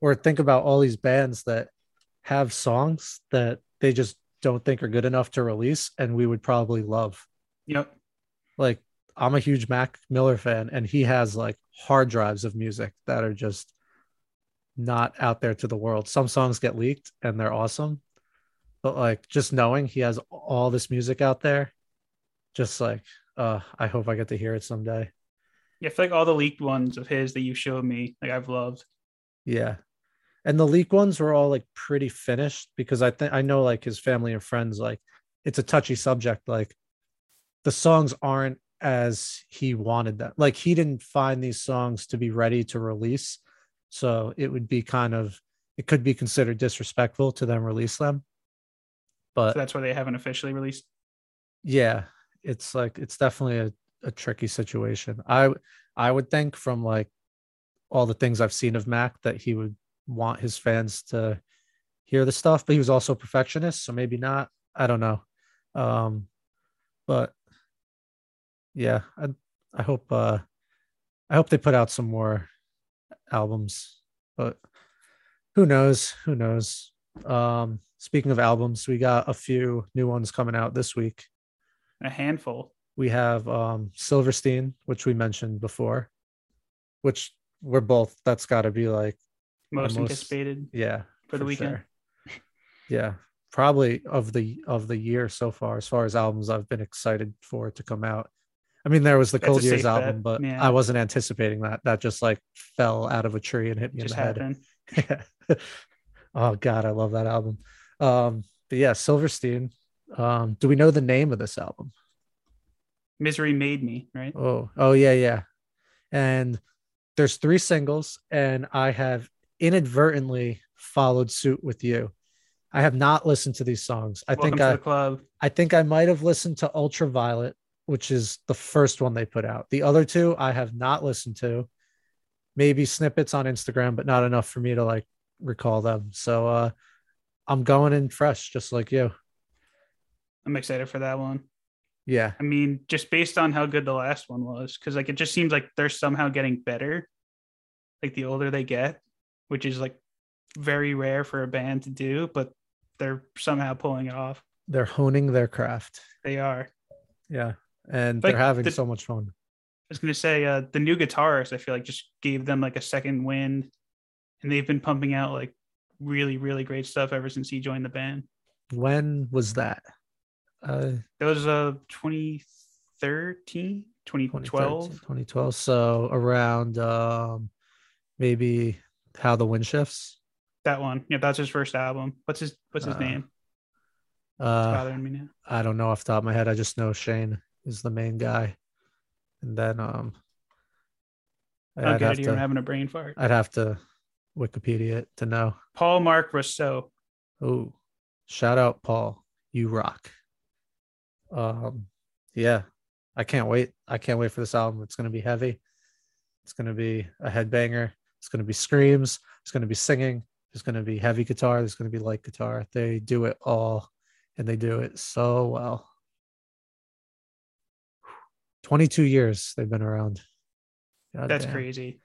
Or think about all these bands that have songs that they just don't think are good enough to release and we would probably love. Yep. Like I'm a huge Mac Miller fan and he has like hard drives of music that are just not out there to the world. Some songs get leaked and they're awesome. But like just knowing he has all this music out there, just like uh I hope I get to hear it someday. Yeah, I feel like all the leaked ones of his that you showed me, like I've loved. Yeah. And the leak ones were all like pretty finished because I think I know like his family and friends, like it's a touchy subject. Like the songs aren't as he wanted them. Like he didn't find these songs to be ready to release. So it would be kind of, it could be considered disrespectful to them release them. But So that's why they haven't officially released. yeah it's like it's definitely a, a tricky situation. I i would think from like all the things i've seen of mac that he would want his fans to hear the stuff but he was also a perfectionist so maybe not. I don't know. Um but yeah i i hope uh i hope they put out some more albums but who knows? Who knows? Um speaking of albums we got a few new ones coming out this week A handful. we have um Silverstein, which we mentioned before, which we're both that's got to be like Most, most- anticipated yeah for the weekend. sure. yeah probably of the of the year so far as far as albums i've been excited for it to come out i mean there was the cold years safe bet, album but yeah. i wasn't anticipating that that just like fell out of a tree and hit me Just in the head happened. [LAUGHS] [LAUGHS] oh god i love that album um but yeah silverstein um do we know the name of this album Misery made me, right? Oh, oh yeah, yeah. And there's three singles, and I have inadvertently followed suit with you. I have not listened to these songs. I Welcome think I, the club. I think I might have listened to Ultraviolet, which is the first one they put out. The other two I have not listened to. Maybe snippets on Instagram, but not enough for me to like recall them. So uh I'm going in fresh, just like you. I'm excited for that one. Yeah, I mean, just based on how good the last one was, because like it just seems like they're somehow getting better, like the older they get, which is like very rare for a band to do, but they're somehow pulling it off. they're honing their craft. They are. Yeah. And Like, they're having the- so much fun. I was gonna say uh, the new guitarist. I feel like just gave them like a second wind, and they've been pumping out like really, really great stuff ever since he joined the band. When was that? Uh, That was uh 2013, 2012. 2012 2012 so around um maybe how the wind shifts That one. Yeah, that's his first album. What's his What's his Uh, name? Uh bothering me now. i don't know off the top of my head i just know shane is the main guy and then um Oh, i'd good. have You're to having a brain fart. i'd have to wikipedia it to know Paul Marc Rousseau. oh shout out paul you rock um yeah i can't wait i can't wait for this album it's going to be heavy it's going to be a headbanger it's going to be screams it's going to be singing there's going to be heavy guitar there's going to be light guitar they do it all and they do it so well 22 years they've been around. God That's damn. crazy.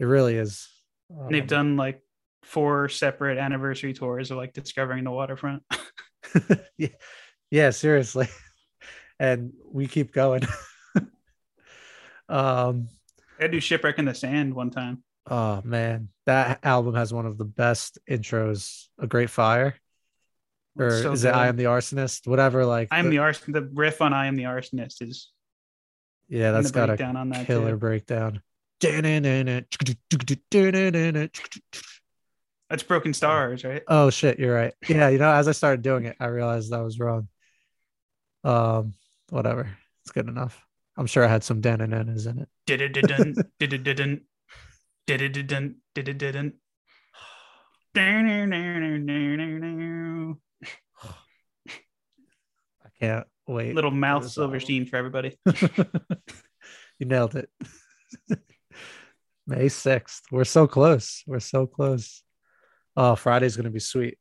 It really is. And they've Um, done like four separate anniversary tours of like discovering the waterfront. [LAUGHS] yeah, yeah, seriously. [LAUGHS] And we keep going. [LAUGHS] um, I do shipwreck in the sand one time. oh man, that album has one of the best intros. A Great Fire, or so is it I. Am the Arsonist? Whatever. Like, I am the- the arson. The riff on "I am the arsonist" is yeah, that's got a on that killer too. breakdown. That's Broken Stars, right? Oh shit, you're right. Yeah, you know, as I started doing it, I realized I was wrong. Um, whatever, it's good enough. I'm sure I had some dananas in it. Did-it-did-dun, [LAUGHS] did-it-did-dun, did-it-did-dun, did-it-did-dun. I can't wait. mouth this album. Silverstein for everybody. [LAUGHS] you nailed it. [LAUGHS] May 6th. We're so close. We're so close. Oh, Friday's gonna be sweet.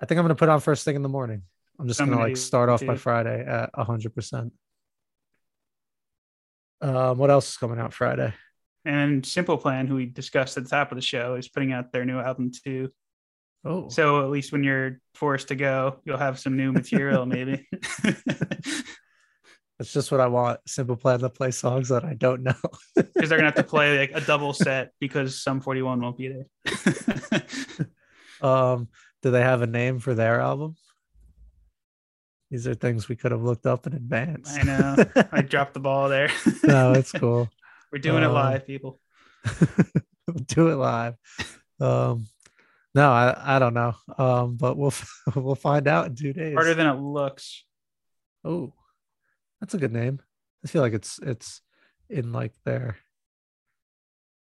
I think I'm gonna put on first thing in the morning. I'm just gonna like start off my. Friday at hundred percent. Um, what else is coming out Friday? And Simple Plan, who we discussed at the top of the show, is putting out their new album too. Oh, So at least when you're forced to go, you'll have some new material, [LAUGHS] maybe. [LAUGHS] that's just what I want. Simple plan to play songs that I don't know. [LAUGHS] Because they're gonna have to play like a double set because Sum 41 won't be there. Um, do they have a name for their album? These are things we could have looked up in advance. I know. I dropped the ball there. [LAUGHS] no, it's cool. [LAUGHS] We're doing it Um, live, people. [LAUGHS] Do it live. Um, no, I, I don't know. Um, but we'll we'll find out in two days. Harder than it looks. oh, that's a good name. I feel like it's it's in like their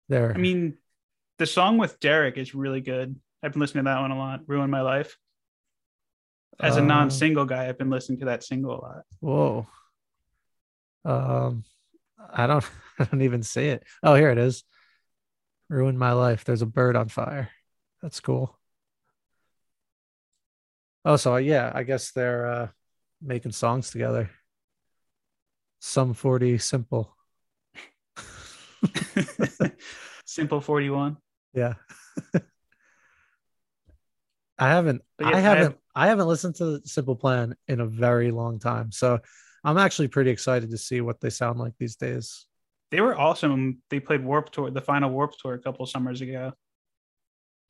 their. I mean, the song with Derek is really good. I've been listening to that one a lot. Ruin My Life. As a uh, non-single guy, I've been listening to that single a lot. Whoa. Um, I don't [LAUGHS] I don't even see it. Oh, here it is. Ruin my life. There's a bird on fire. That's cool. Oh, so yeah, I guess they're uh making songs together. Some 40 simple. [LAUGHS] Simple 41. Yeah. [LAUGHS] I haven't yeah, I I haven't have- I haven't listened to Simple Plan in a very long time. So I'm actually pretty excited to see what they sound like these days. They were awesome. They played Warped Tour, the final Warped Tour a couple summers ago.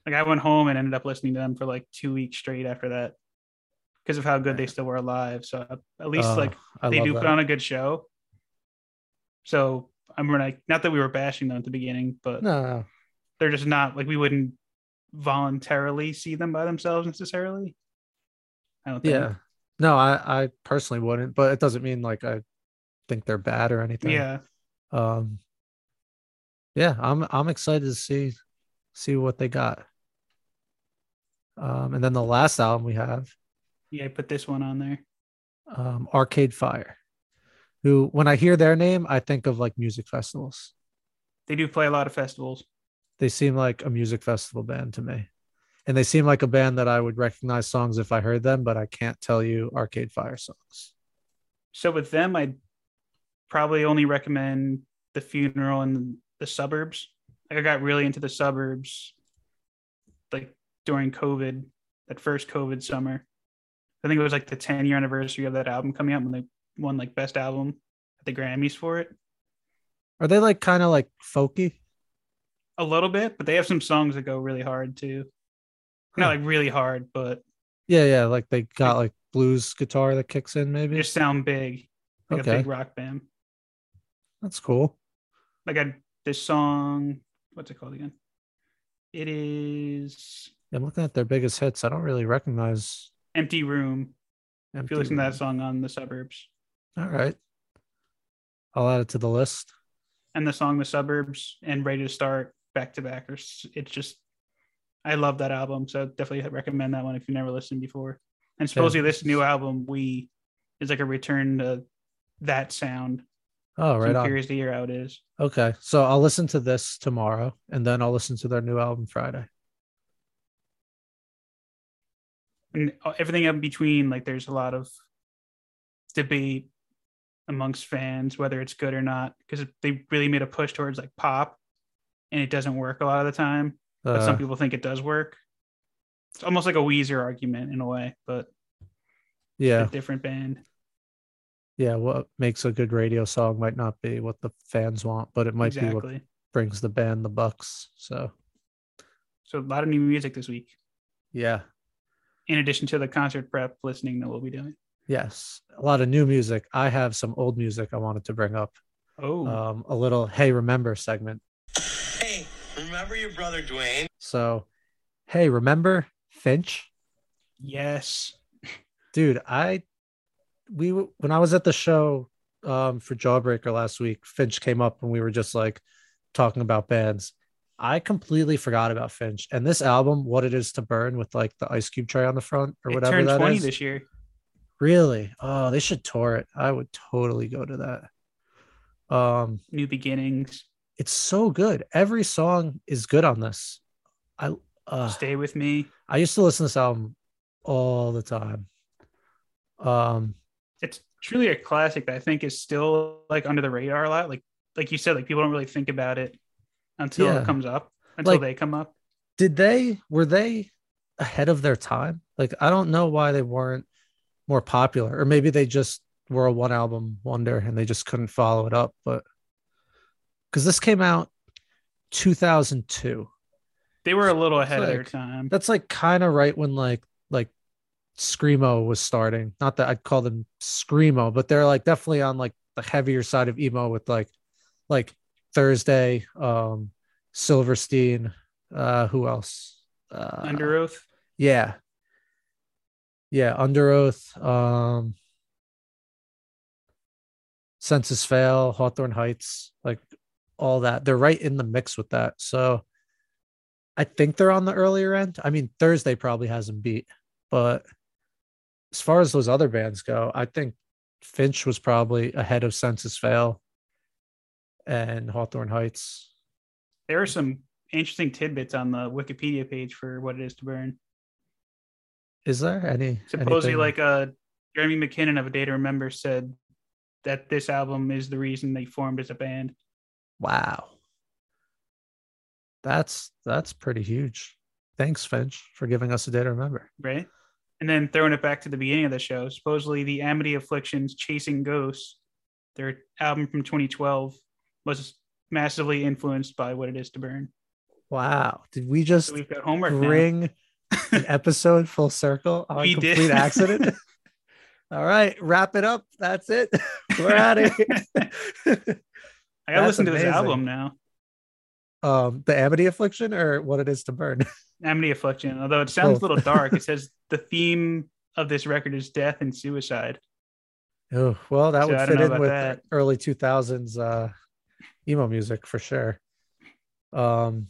Like I went home and ended up listening to them for like two weeks straight after that because of how good they still were live. So at least Uh, like they do that. put on a good show. So I'm like, not that we were bashing them at the beginning, but No, no. they're just not like we wouldn't voluntarily see them by themselves necessarily. I don't think. Yeah. No, I, I personally wouldn't, but it doesn't mean like I think they're bad or anything. Yeah. Um yeah, I'm I'm excited to see see what they got. Um and then the last album we have, Yeah. I put this one on there. um, Arcade Fire, who when I hear their name, I think of like music festivals. They do play a lot of festivals. They seem like a music festival band to me. And they seem like a band that I would recognize songs if I heard them, but I can't tell you Arcade Fire songs. So with them, I'd probably only recommend the funeral and the suburbs. Like I got really into the suburbs like during COVID, that first COVID summer. I think it was like the 10 year anniversary of that album coming out when they won like best album at the Grammys for it. Are they like kind of like folky? A little bit, but they have some songs that go really hard too. Not like really hard, but Yeah, yeah. Like they got like blues guitar that kicks in, maybe. just sound big. Like Okay. a big rock band. That's cool. Like I this song, what's it called again? It is I'm looking at their biggest hits. I don't really recognize. Empty Room. If you listen to that song on the suburbs. All right. I'll add it to the list. And the song The Suburbs and Ready to Start back to back. or It's just I love that album. So definitely recommend that one if you've never listened before. And supposedly this new album, We is like a return to that sound. Oh, So right I'm on. curious to hear how it is. Okay. So I'll listen to this tomorrow and then I'll listen to their new album Friday. And uh, everything in between, like there's a lot of debate amongst fans whether it's good or not because they really made a push towards like pop and it doesn't work a lot of the time but Uh, some people think it does work it's almost like a weezer argument in a way but yeah, a different band yeah. What makes a good radio song might not be what the fans want, but it might be what brings the band the bucks. So so a lot of new music this week yeah, in addition to the concert prep listening that we'll be doing yes, a lot of new music. I have some old music I wanted to bring up. oh Um, a little hey remember segment. Hey, remember your brother Dwayne? So, hey, remember Finch? yes Dude, I we when I was at the show um for Jawbreaker last week, Finch came up and we were just like talking about bands. I completely forgot about Finch and this album, What It Is to Burn, with like the ice cube tray on the front or it whatever turned that 20 is. this year Really? Oh, they should tour it. I would totally go to that. Um, new beginnings it's so good. Every song is good on this. I uh stay with me I used to listen to this album all the time. Um, it's truly a classic that I think is still like under the radar a lot. Like like you said, like people don't really think about it until Yeah. it comes up, until Like- they come up. did they were they ahead of their time? Like I don't know why they weren't more popular, or maybe they just were a one album wonder and they just couldn't follow it up. But because this came out 2002, They were a little ahead of their time. that's like kind of right when like like screamo was starting. Not that I'd call them screamo, but they're like definitely on like the heavier side of emo with like like Thursday, um, Silverstein. Uh, who else? Uh, Underoath. Yeah. Yeah, Underoath, um Senses Fail, Hawthorne Heights, like all that. They're right in the mix with that. So I think they're on the earlier end. I mean, Thursday probably has them beat, but as far as those other bands go, I think Finch was probably ahead of Senses Fail and Hawthorne Heights. There are some interesting tidbits on the Wikipedia page for what it is to burn. Is there any Supposedly, anything- like uh Jeremy McKinnon of A Day to Remember said that this album is the reason they formed as a band. Wow. That's that's pretty huge. Thanks, Finch, for giving us a day to remember. right? And then throwing it back to the beginning of the show, supposedly the Amity Affliction's Chasing Ghosts, their album from 2012, was massively influenced by what it is to burn. Wow. Did we just So we've got homework now. bring [LAUGHS] an episode full circle on We did. complete accident? [LAUGHS] All right, wrap it up. That's it. [LAUGHS] We're out of here. I gotta That's listen to this album now. um, the Amity Affliction or what it is to burn. [LAUGHS] Amity Affliction. Although it sounds Both. a little dark, it [LAUGHS] says the theme of this record is death and suicide. Oh, well, that So would fit in with that. early 2000s uh, emo music for sure. Um,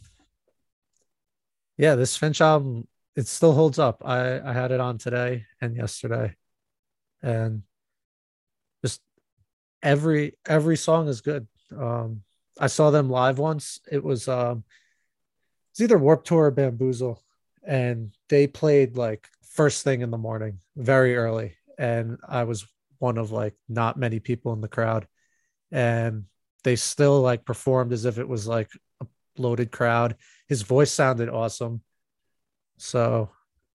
yeah, this Finch album, it still holds up. I, I had it on today and yesterday, and just every every song is good. Um, I saw them live once. It was um, it's either Warped Tour or Bamboozle, and they played like first thing in the morning, very early, and I was one of like not many people in the crowd, and they still like performed as if it was like a loaded crowd. His voice sounded awesome, so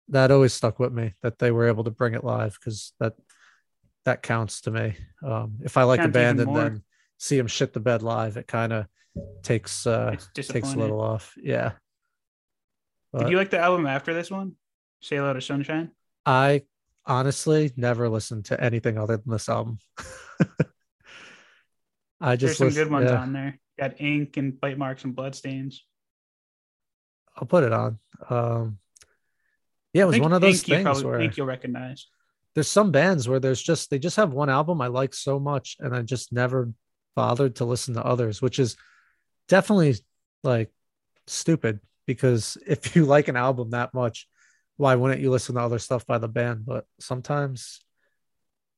that always stuck with me that they were able to bring it live because that that counts to me. Um, if I like a Counts band and more. then see him shit the bed live, it kind of takes uh takes a little off. Yeah. Did you like the album after this one? Hello to Sunshine? I honestly never listened to anything other than this album. [LAUGHS] I There's just some good ones yeah, on there. Got ink and bite marks and bloodstains. I'll put it on. Um, yeah, it was one of those things probably- where Ink you'll recognize. there's some bands where there's just they just have one album I like so much, and I just never bothered to listen to others, which is definitely like stupid because [LAUGHS] if you like an album that much, why wouldn't you listen to other stuff by the band? But sometimes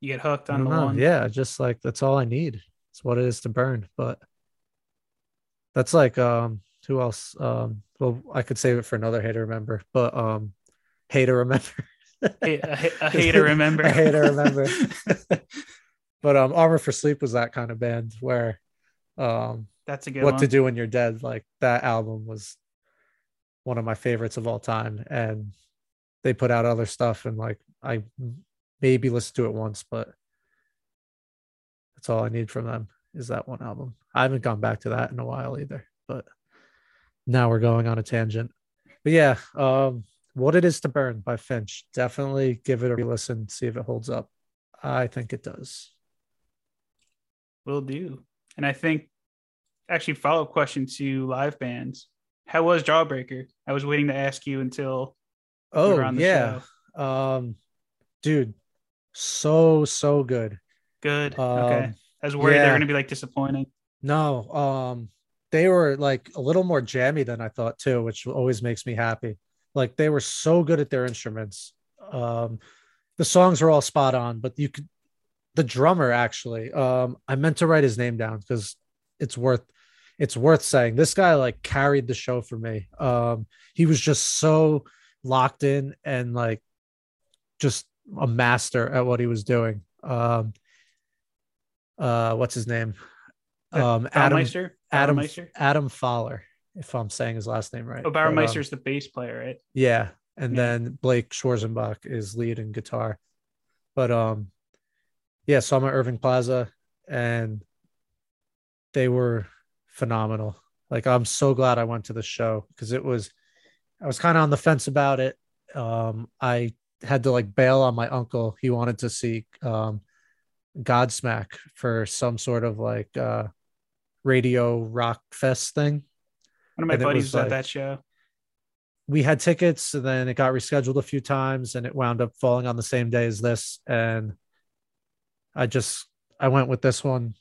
You get hooked on the know. one. Yeah, just like that's all I need. It's what it is to burn. But that's like um who else? Um well I could save it for another hater remember, but um hater remember. A, a, [LAUGHS] [LAUGHS] a hater remember. A hater remember. But um, Armor for Sleep was that kind of band where, um, That's a good what one. to do when you're dead like that album was one of my favorites of all time. And they put out other stuff and like i maybe listened to it once but that's all i need from them is that one album. I haven't gone back to that in a while either but now we're going on a tangent. But yeah um what it is to burn by finch. Definitely give it a listen see if it holds up. I think it does Will do. And I think actually follow up question to live bands. How was Jawbreaker? I was waiting to ask you until oh the yeah um dude so so good good. Um, okay. I was worried yeah. they're gonna be like disappointing. No, um, they were like a little more jammy than I thought too, which always makes me happy. Like they were so good at their instruments. Um, the songs were all spot on, but you could the drummer actually. Um, I meant to write his name down because it's worth it's worth saying. This guy like carried the show for me. Um, he was just so locked in and like just a master at what he was doing. Um, uh, what's his name? Um, Adam Bauermeister? Adam Bauermeister? Adam Pfahler, if I'm saying his last name right. Oh, But, um, Bauermeister's the bass player, right? yeah, and Yeah. then Blake Schwarzenbach is lead and guitar. But um, yeah, so I'm at Irving Plaza, and they were phenomenal. Like I'm so glad I went to the show because it was, I was kind of on the fence about it. Um, I had to like bail on my uncle. He wanted to see um, Godsmack for some sort of like uh, radio rock fest thing. One of my And buddies was was at like- that show. we had tickets and then it got rescheduled a few times and it wound up falling on the same day as this and i just i went with this one.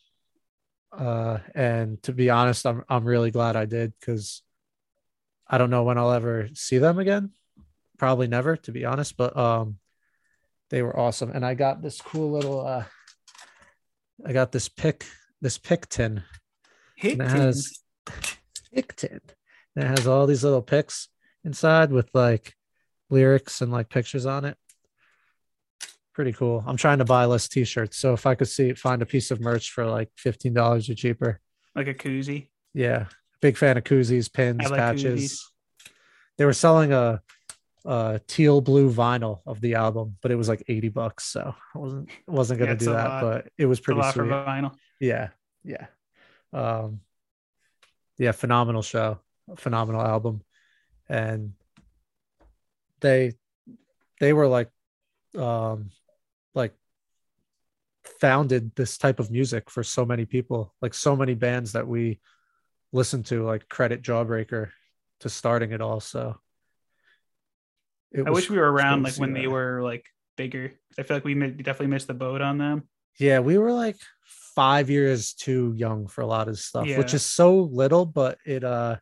Uh and to be honest i'm i'm really glad i did cuz i don't know when i'll ever see them again. Probably never to be honest but um they were awesome. And i got this cool little uh i got this pick this pick tin. And it has pick tin. And it has all these little picks inside with like lyrics and like pictures on it. Pretty cool. I'm trying to buy less t-shirts. So if I could see find a piece of merch for like $15 or cheaper. like a koozie. Yeah. Big fan of koozies, pins, like patches. koozies. They were selling a a teal blue vinyl of the album, but it was like 80 bucks. So I wasn't wasn't gonna Yeah, do that, lot. but it was pretty sweet. vinyl. Yeah, yeah. Um yeah, phenomenal show, phenomenal album. And they they were like um like founded this type of music for so many people, like so many bands that we listen to, like credit Jawbreaker to starting it all. So it I wish we were around like when they were like bigger. I feel like we definitely missed the boat on them. Yeah, we were like five years too young for a lot of stuff, which is so little, but it uh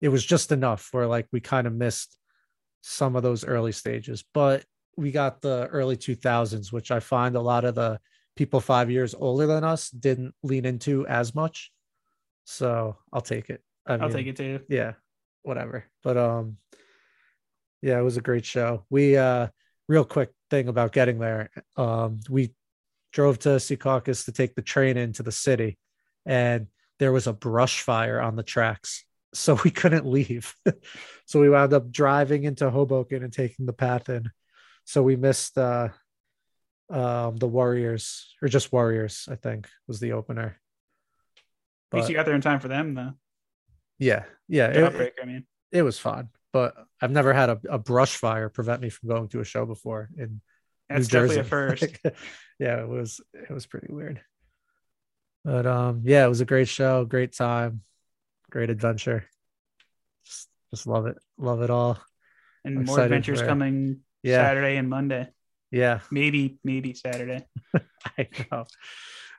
it was just enough where like we kind of missed some of those early stages. But we got the early 2000s, which I find a lot of the people five years older than us didn't lean into as much. So I'll take it. I I'll mean, take it too. yeah whatever but um yeah it was a great show we uh real quick thing about getting there um we drove to Secaucus to take the train into the city and there was a brush fire on the tracks [LAUGHS] so we couldn't leave [LAUGHS] so we wound up driving into hoboken and taking the path in so we missed uh um the warriors or just warriors i think was the opener At least you got there in time for them though. yeah yeah it- Jawbreaker, I mean. it was fun, but I've never had a, a brush fire prevent me from going to a show before in That's New definitely Jersey. a first. [LAUGHS] yeah, it was it was pretty weird. But um yeah, it was a great show, great time, great adventure. Just, just love it. Love it all. and I'm more adventures coming Yeah. Saturday and Monday. Yeah, Maybe, maybe Saturday. [LAUGHS] I know.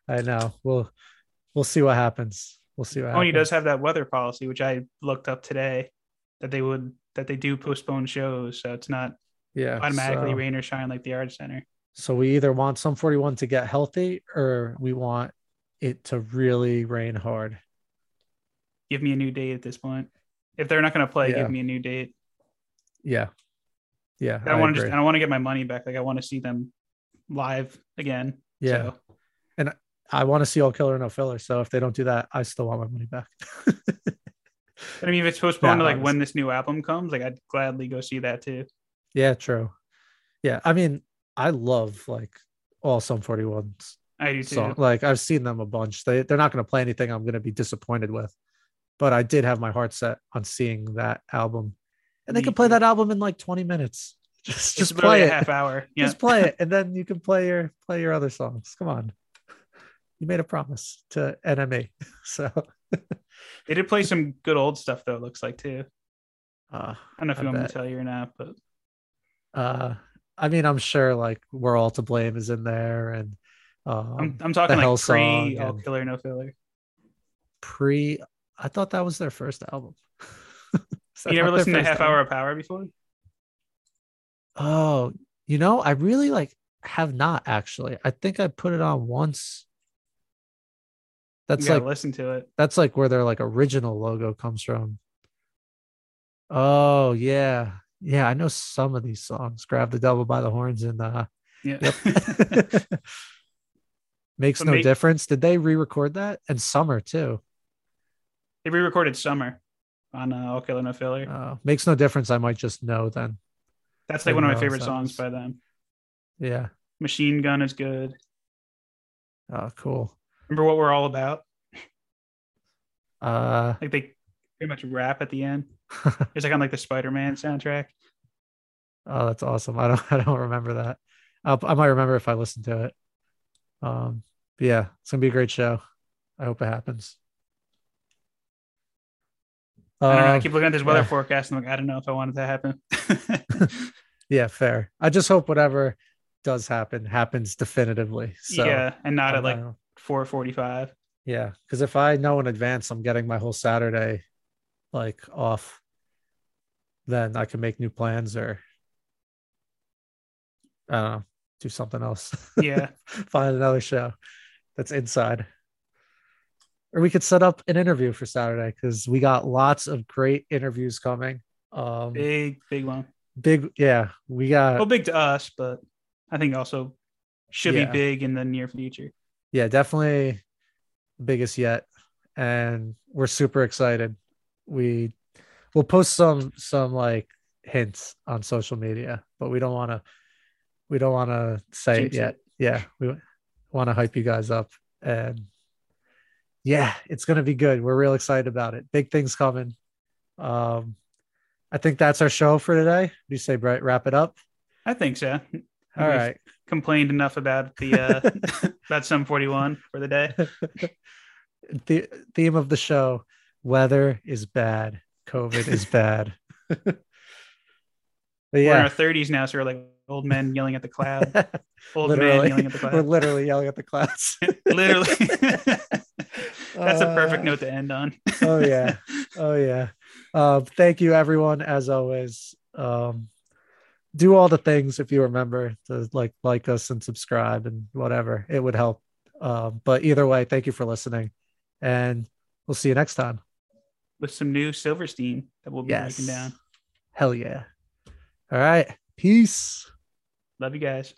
I know. We'll we'll see what happens. We'll see what oh, Tony happens. does have that weather policy, which I looked up today, that they would that they do postpone shows, so it's not yeah automatically so- rain or shine like the art center. So we either want Sum 41 to get healthy or we want it to really rain hard. Give me a new date at this point. If they're not going to play, Yeah. give me a new date. Yeah. Yeah. I want to just I want to get my money back. Like I want to see them live again. Yeah. So I want to see all killer no filler. So if they don't do that, I still want my money back. [LAUGHS] I mean, if it's postponed Yeah, to like when this new album comes, like I'd gladly go see that too. yeah, true. Yeah, I mean, I love like all Sum 41's I do too. song. Like I've seen them a bunch. They they're not going to play anything I'm going to be disappointed with. But I did have my heart set on seeing that album, and they can play that album in like 20 minutes. [LAUGHS] Just just play a it. half hour. [LAUGHS] Yeah. Just play it, and then you can play your play your other songs. Come on, you made a promise to NME, [LAUGHS] so They did play some good old stuff though. It looks like too. uh, I don't know if I you want me to tell you or not, but uh, I mean, I'm sure like "We're All to Blame" is in there, and um, I'm I'm talking like pre all killer no filler. pre. I thought that was their first album. You never not listened to Half album? Hour of Power before? Oh, you know, I really like have not actually. I think I put it on once. That's like listen to it. that's like where their like original logo comes from. Oh yeah. Yeah, I know some of these songs. Grab the devil by the horns and uh Yeah. yep. [LAUGHS] [LAUGHS] Makes But no make- difference. Did they re-record that? And summer too. they re-recorded Summer on uh, All Killer No Filler. Uh, makes no difference. I might just know then. That's like one of my favorite songs by them. Yeah. Machine Gun is good. Oh, cool. Remember what we're all about? Uh Like they pretty much rap at the end. [LAUGHS] It's like on like the Spider-Man soundtrack. Oh, that's awesome. I don't [LAUGHS] I don't remember that. I'll, I might remember if I listen to it. Um, but yeah, it's gonna be a great show. I hope it happens. I don't know. I Um, keep looking at this weather yeah. forecast and I'm like, I don't know if I want it to happen. [LAUGHS] yeah, fair. I just hope whatever does happen happens definitively. So yeah, and not at like not- 4:45. yeah, because if I know in advance I'm getting my whole Saturday like off, then I can make new plans or I don't know, do something else. Yeah. [LAUGHS] find another show that's inside. Or we could set up an interview for Saturday because we got lots of great interviews coming. Um big, Big, one. big yeah, we got Well, big to us, but I think also should Yeah. be big in the near future. yeah, definitely biggest yet. And we're super excited. We we'll post some some like hints on social media, but we don't want to we don't want to say Jinx it it. yet. Yeah, we want to hype you guys up and yeah, it's going to be good. We're real excited about it. Big things coming. Um I think that's our show for today. Do you say Brett wrap it up? I think so. All We've right. Complained enough about the uh [LAUGHS] about Sum 41 for the day. [LAUGHS] the theme of the show weather is bad covid is bad [LAUGHS] but We're in our 30s now, so we're like old men yelling at the cloud. Old literally yelling at the cloud. we're literally yelling at the clouds Literally. That's a perfect Uh, note to end on. [LAUGHS] oh yeah. Oh yeah. Um thank you everyone as always. Um do all the things if you remember to like like us and subscribe and whatever. It would help. Um but either way thank you for listening and we'll see you next time. With some new Silverstein that we'll be yes. breaking down. hell yeah. All right. Peace. Love you guys.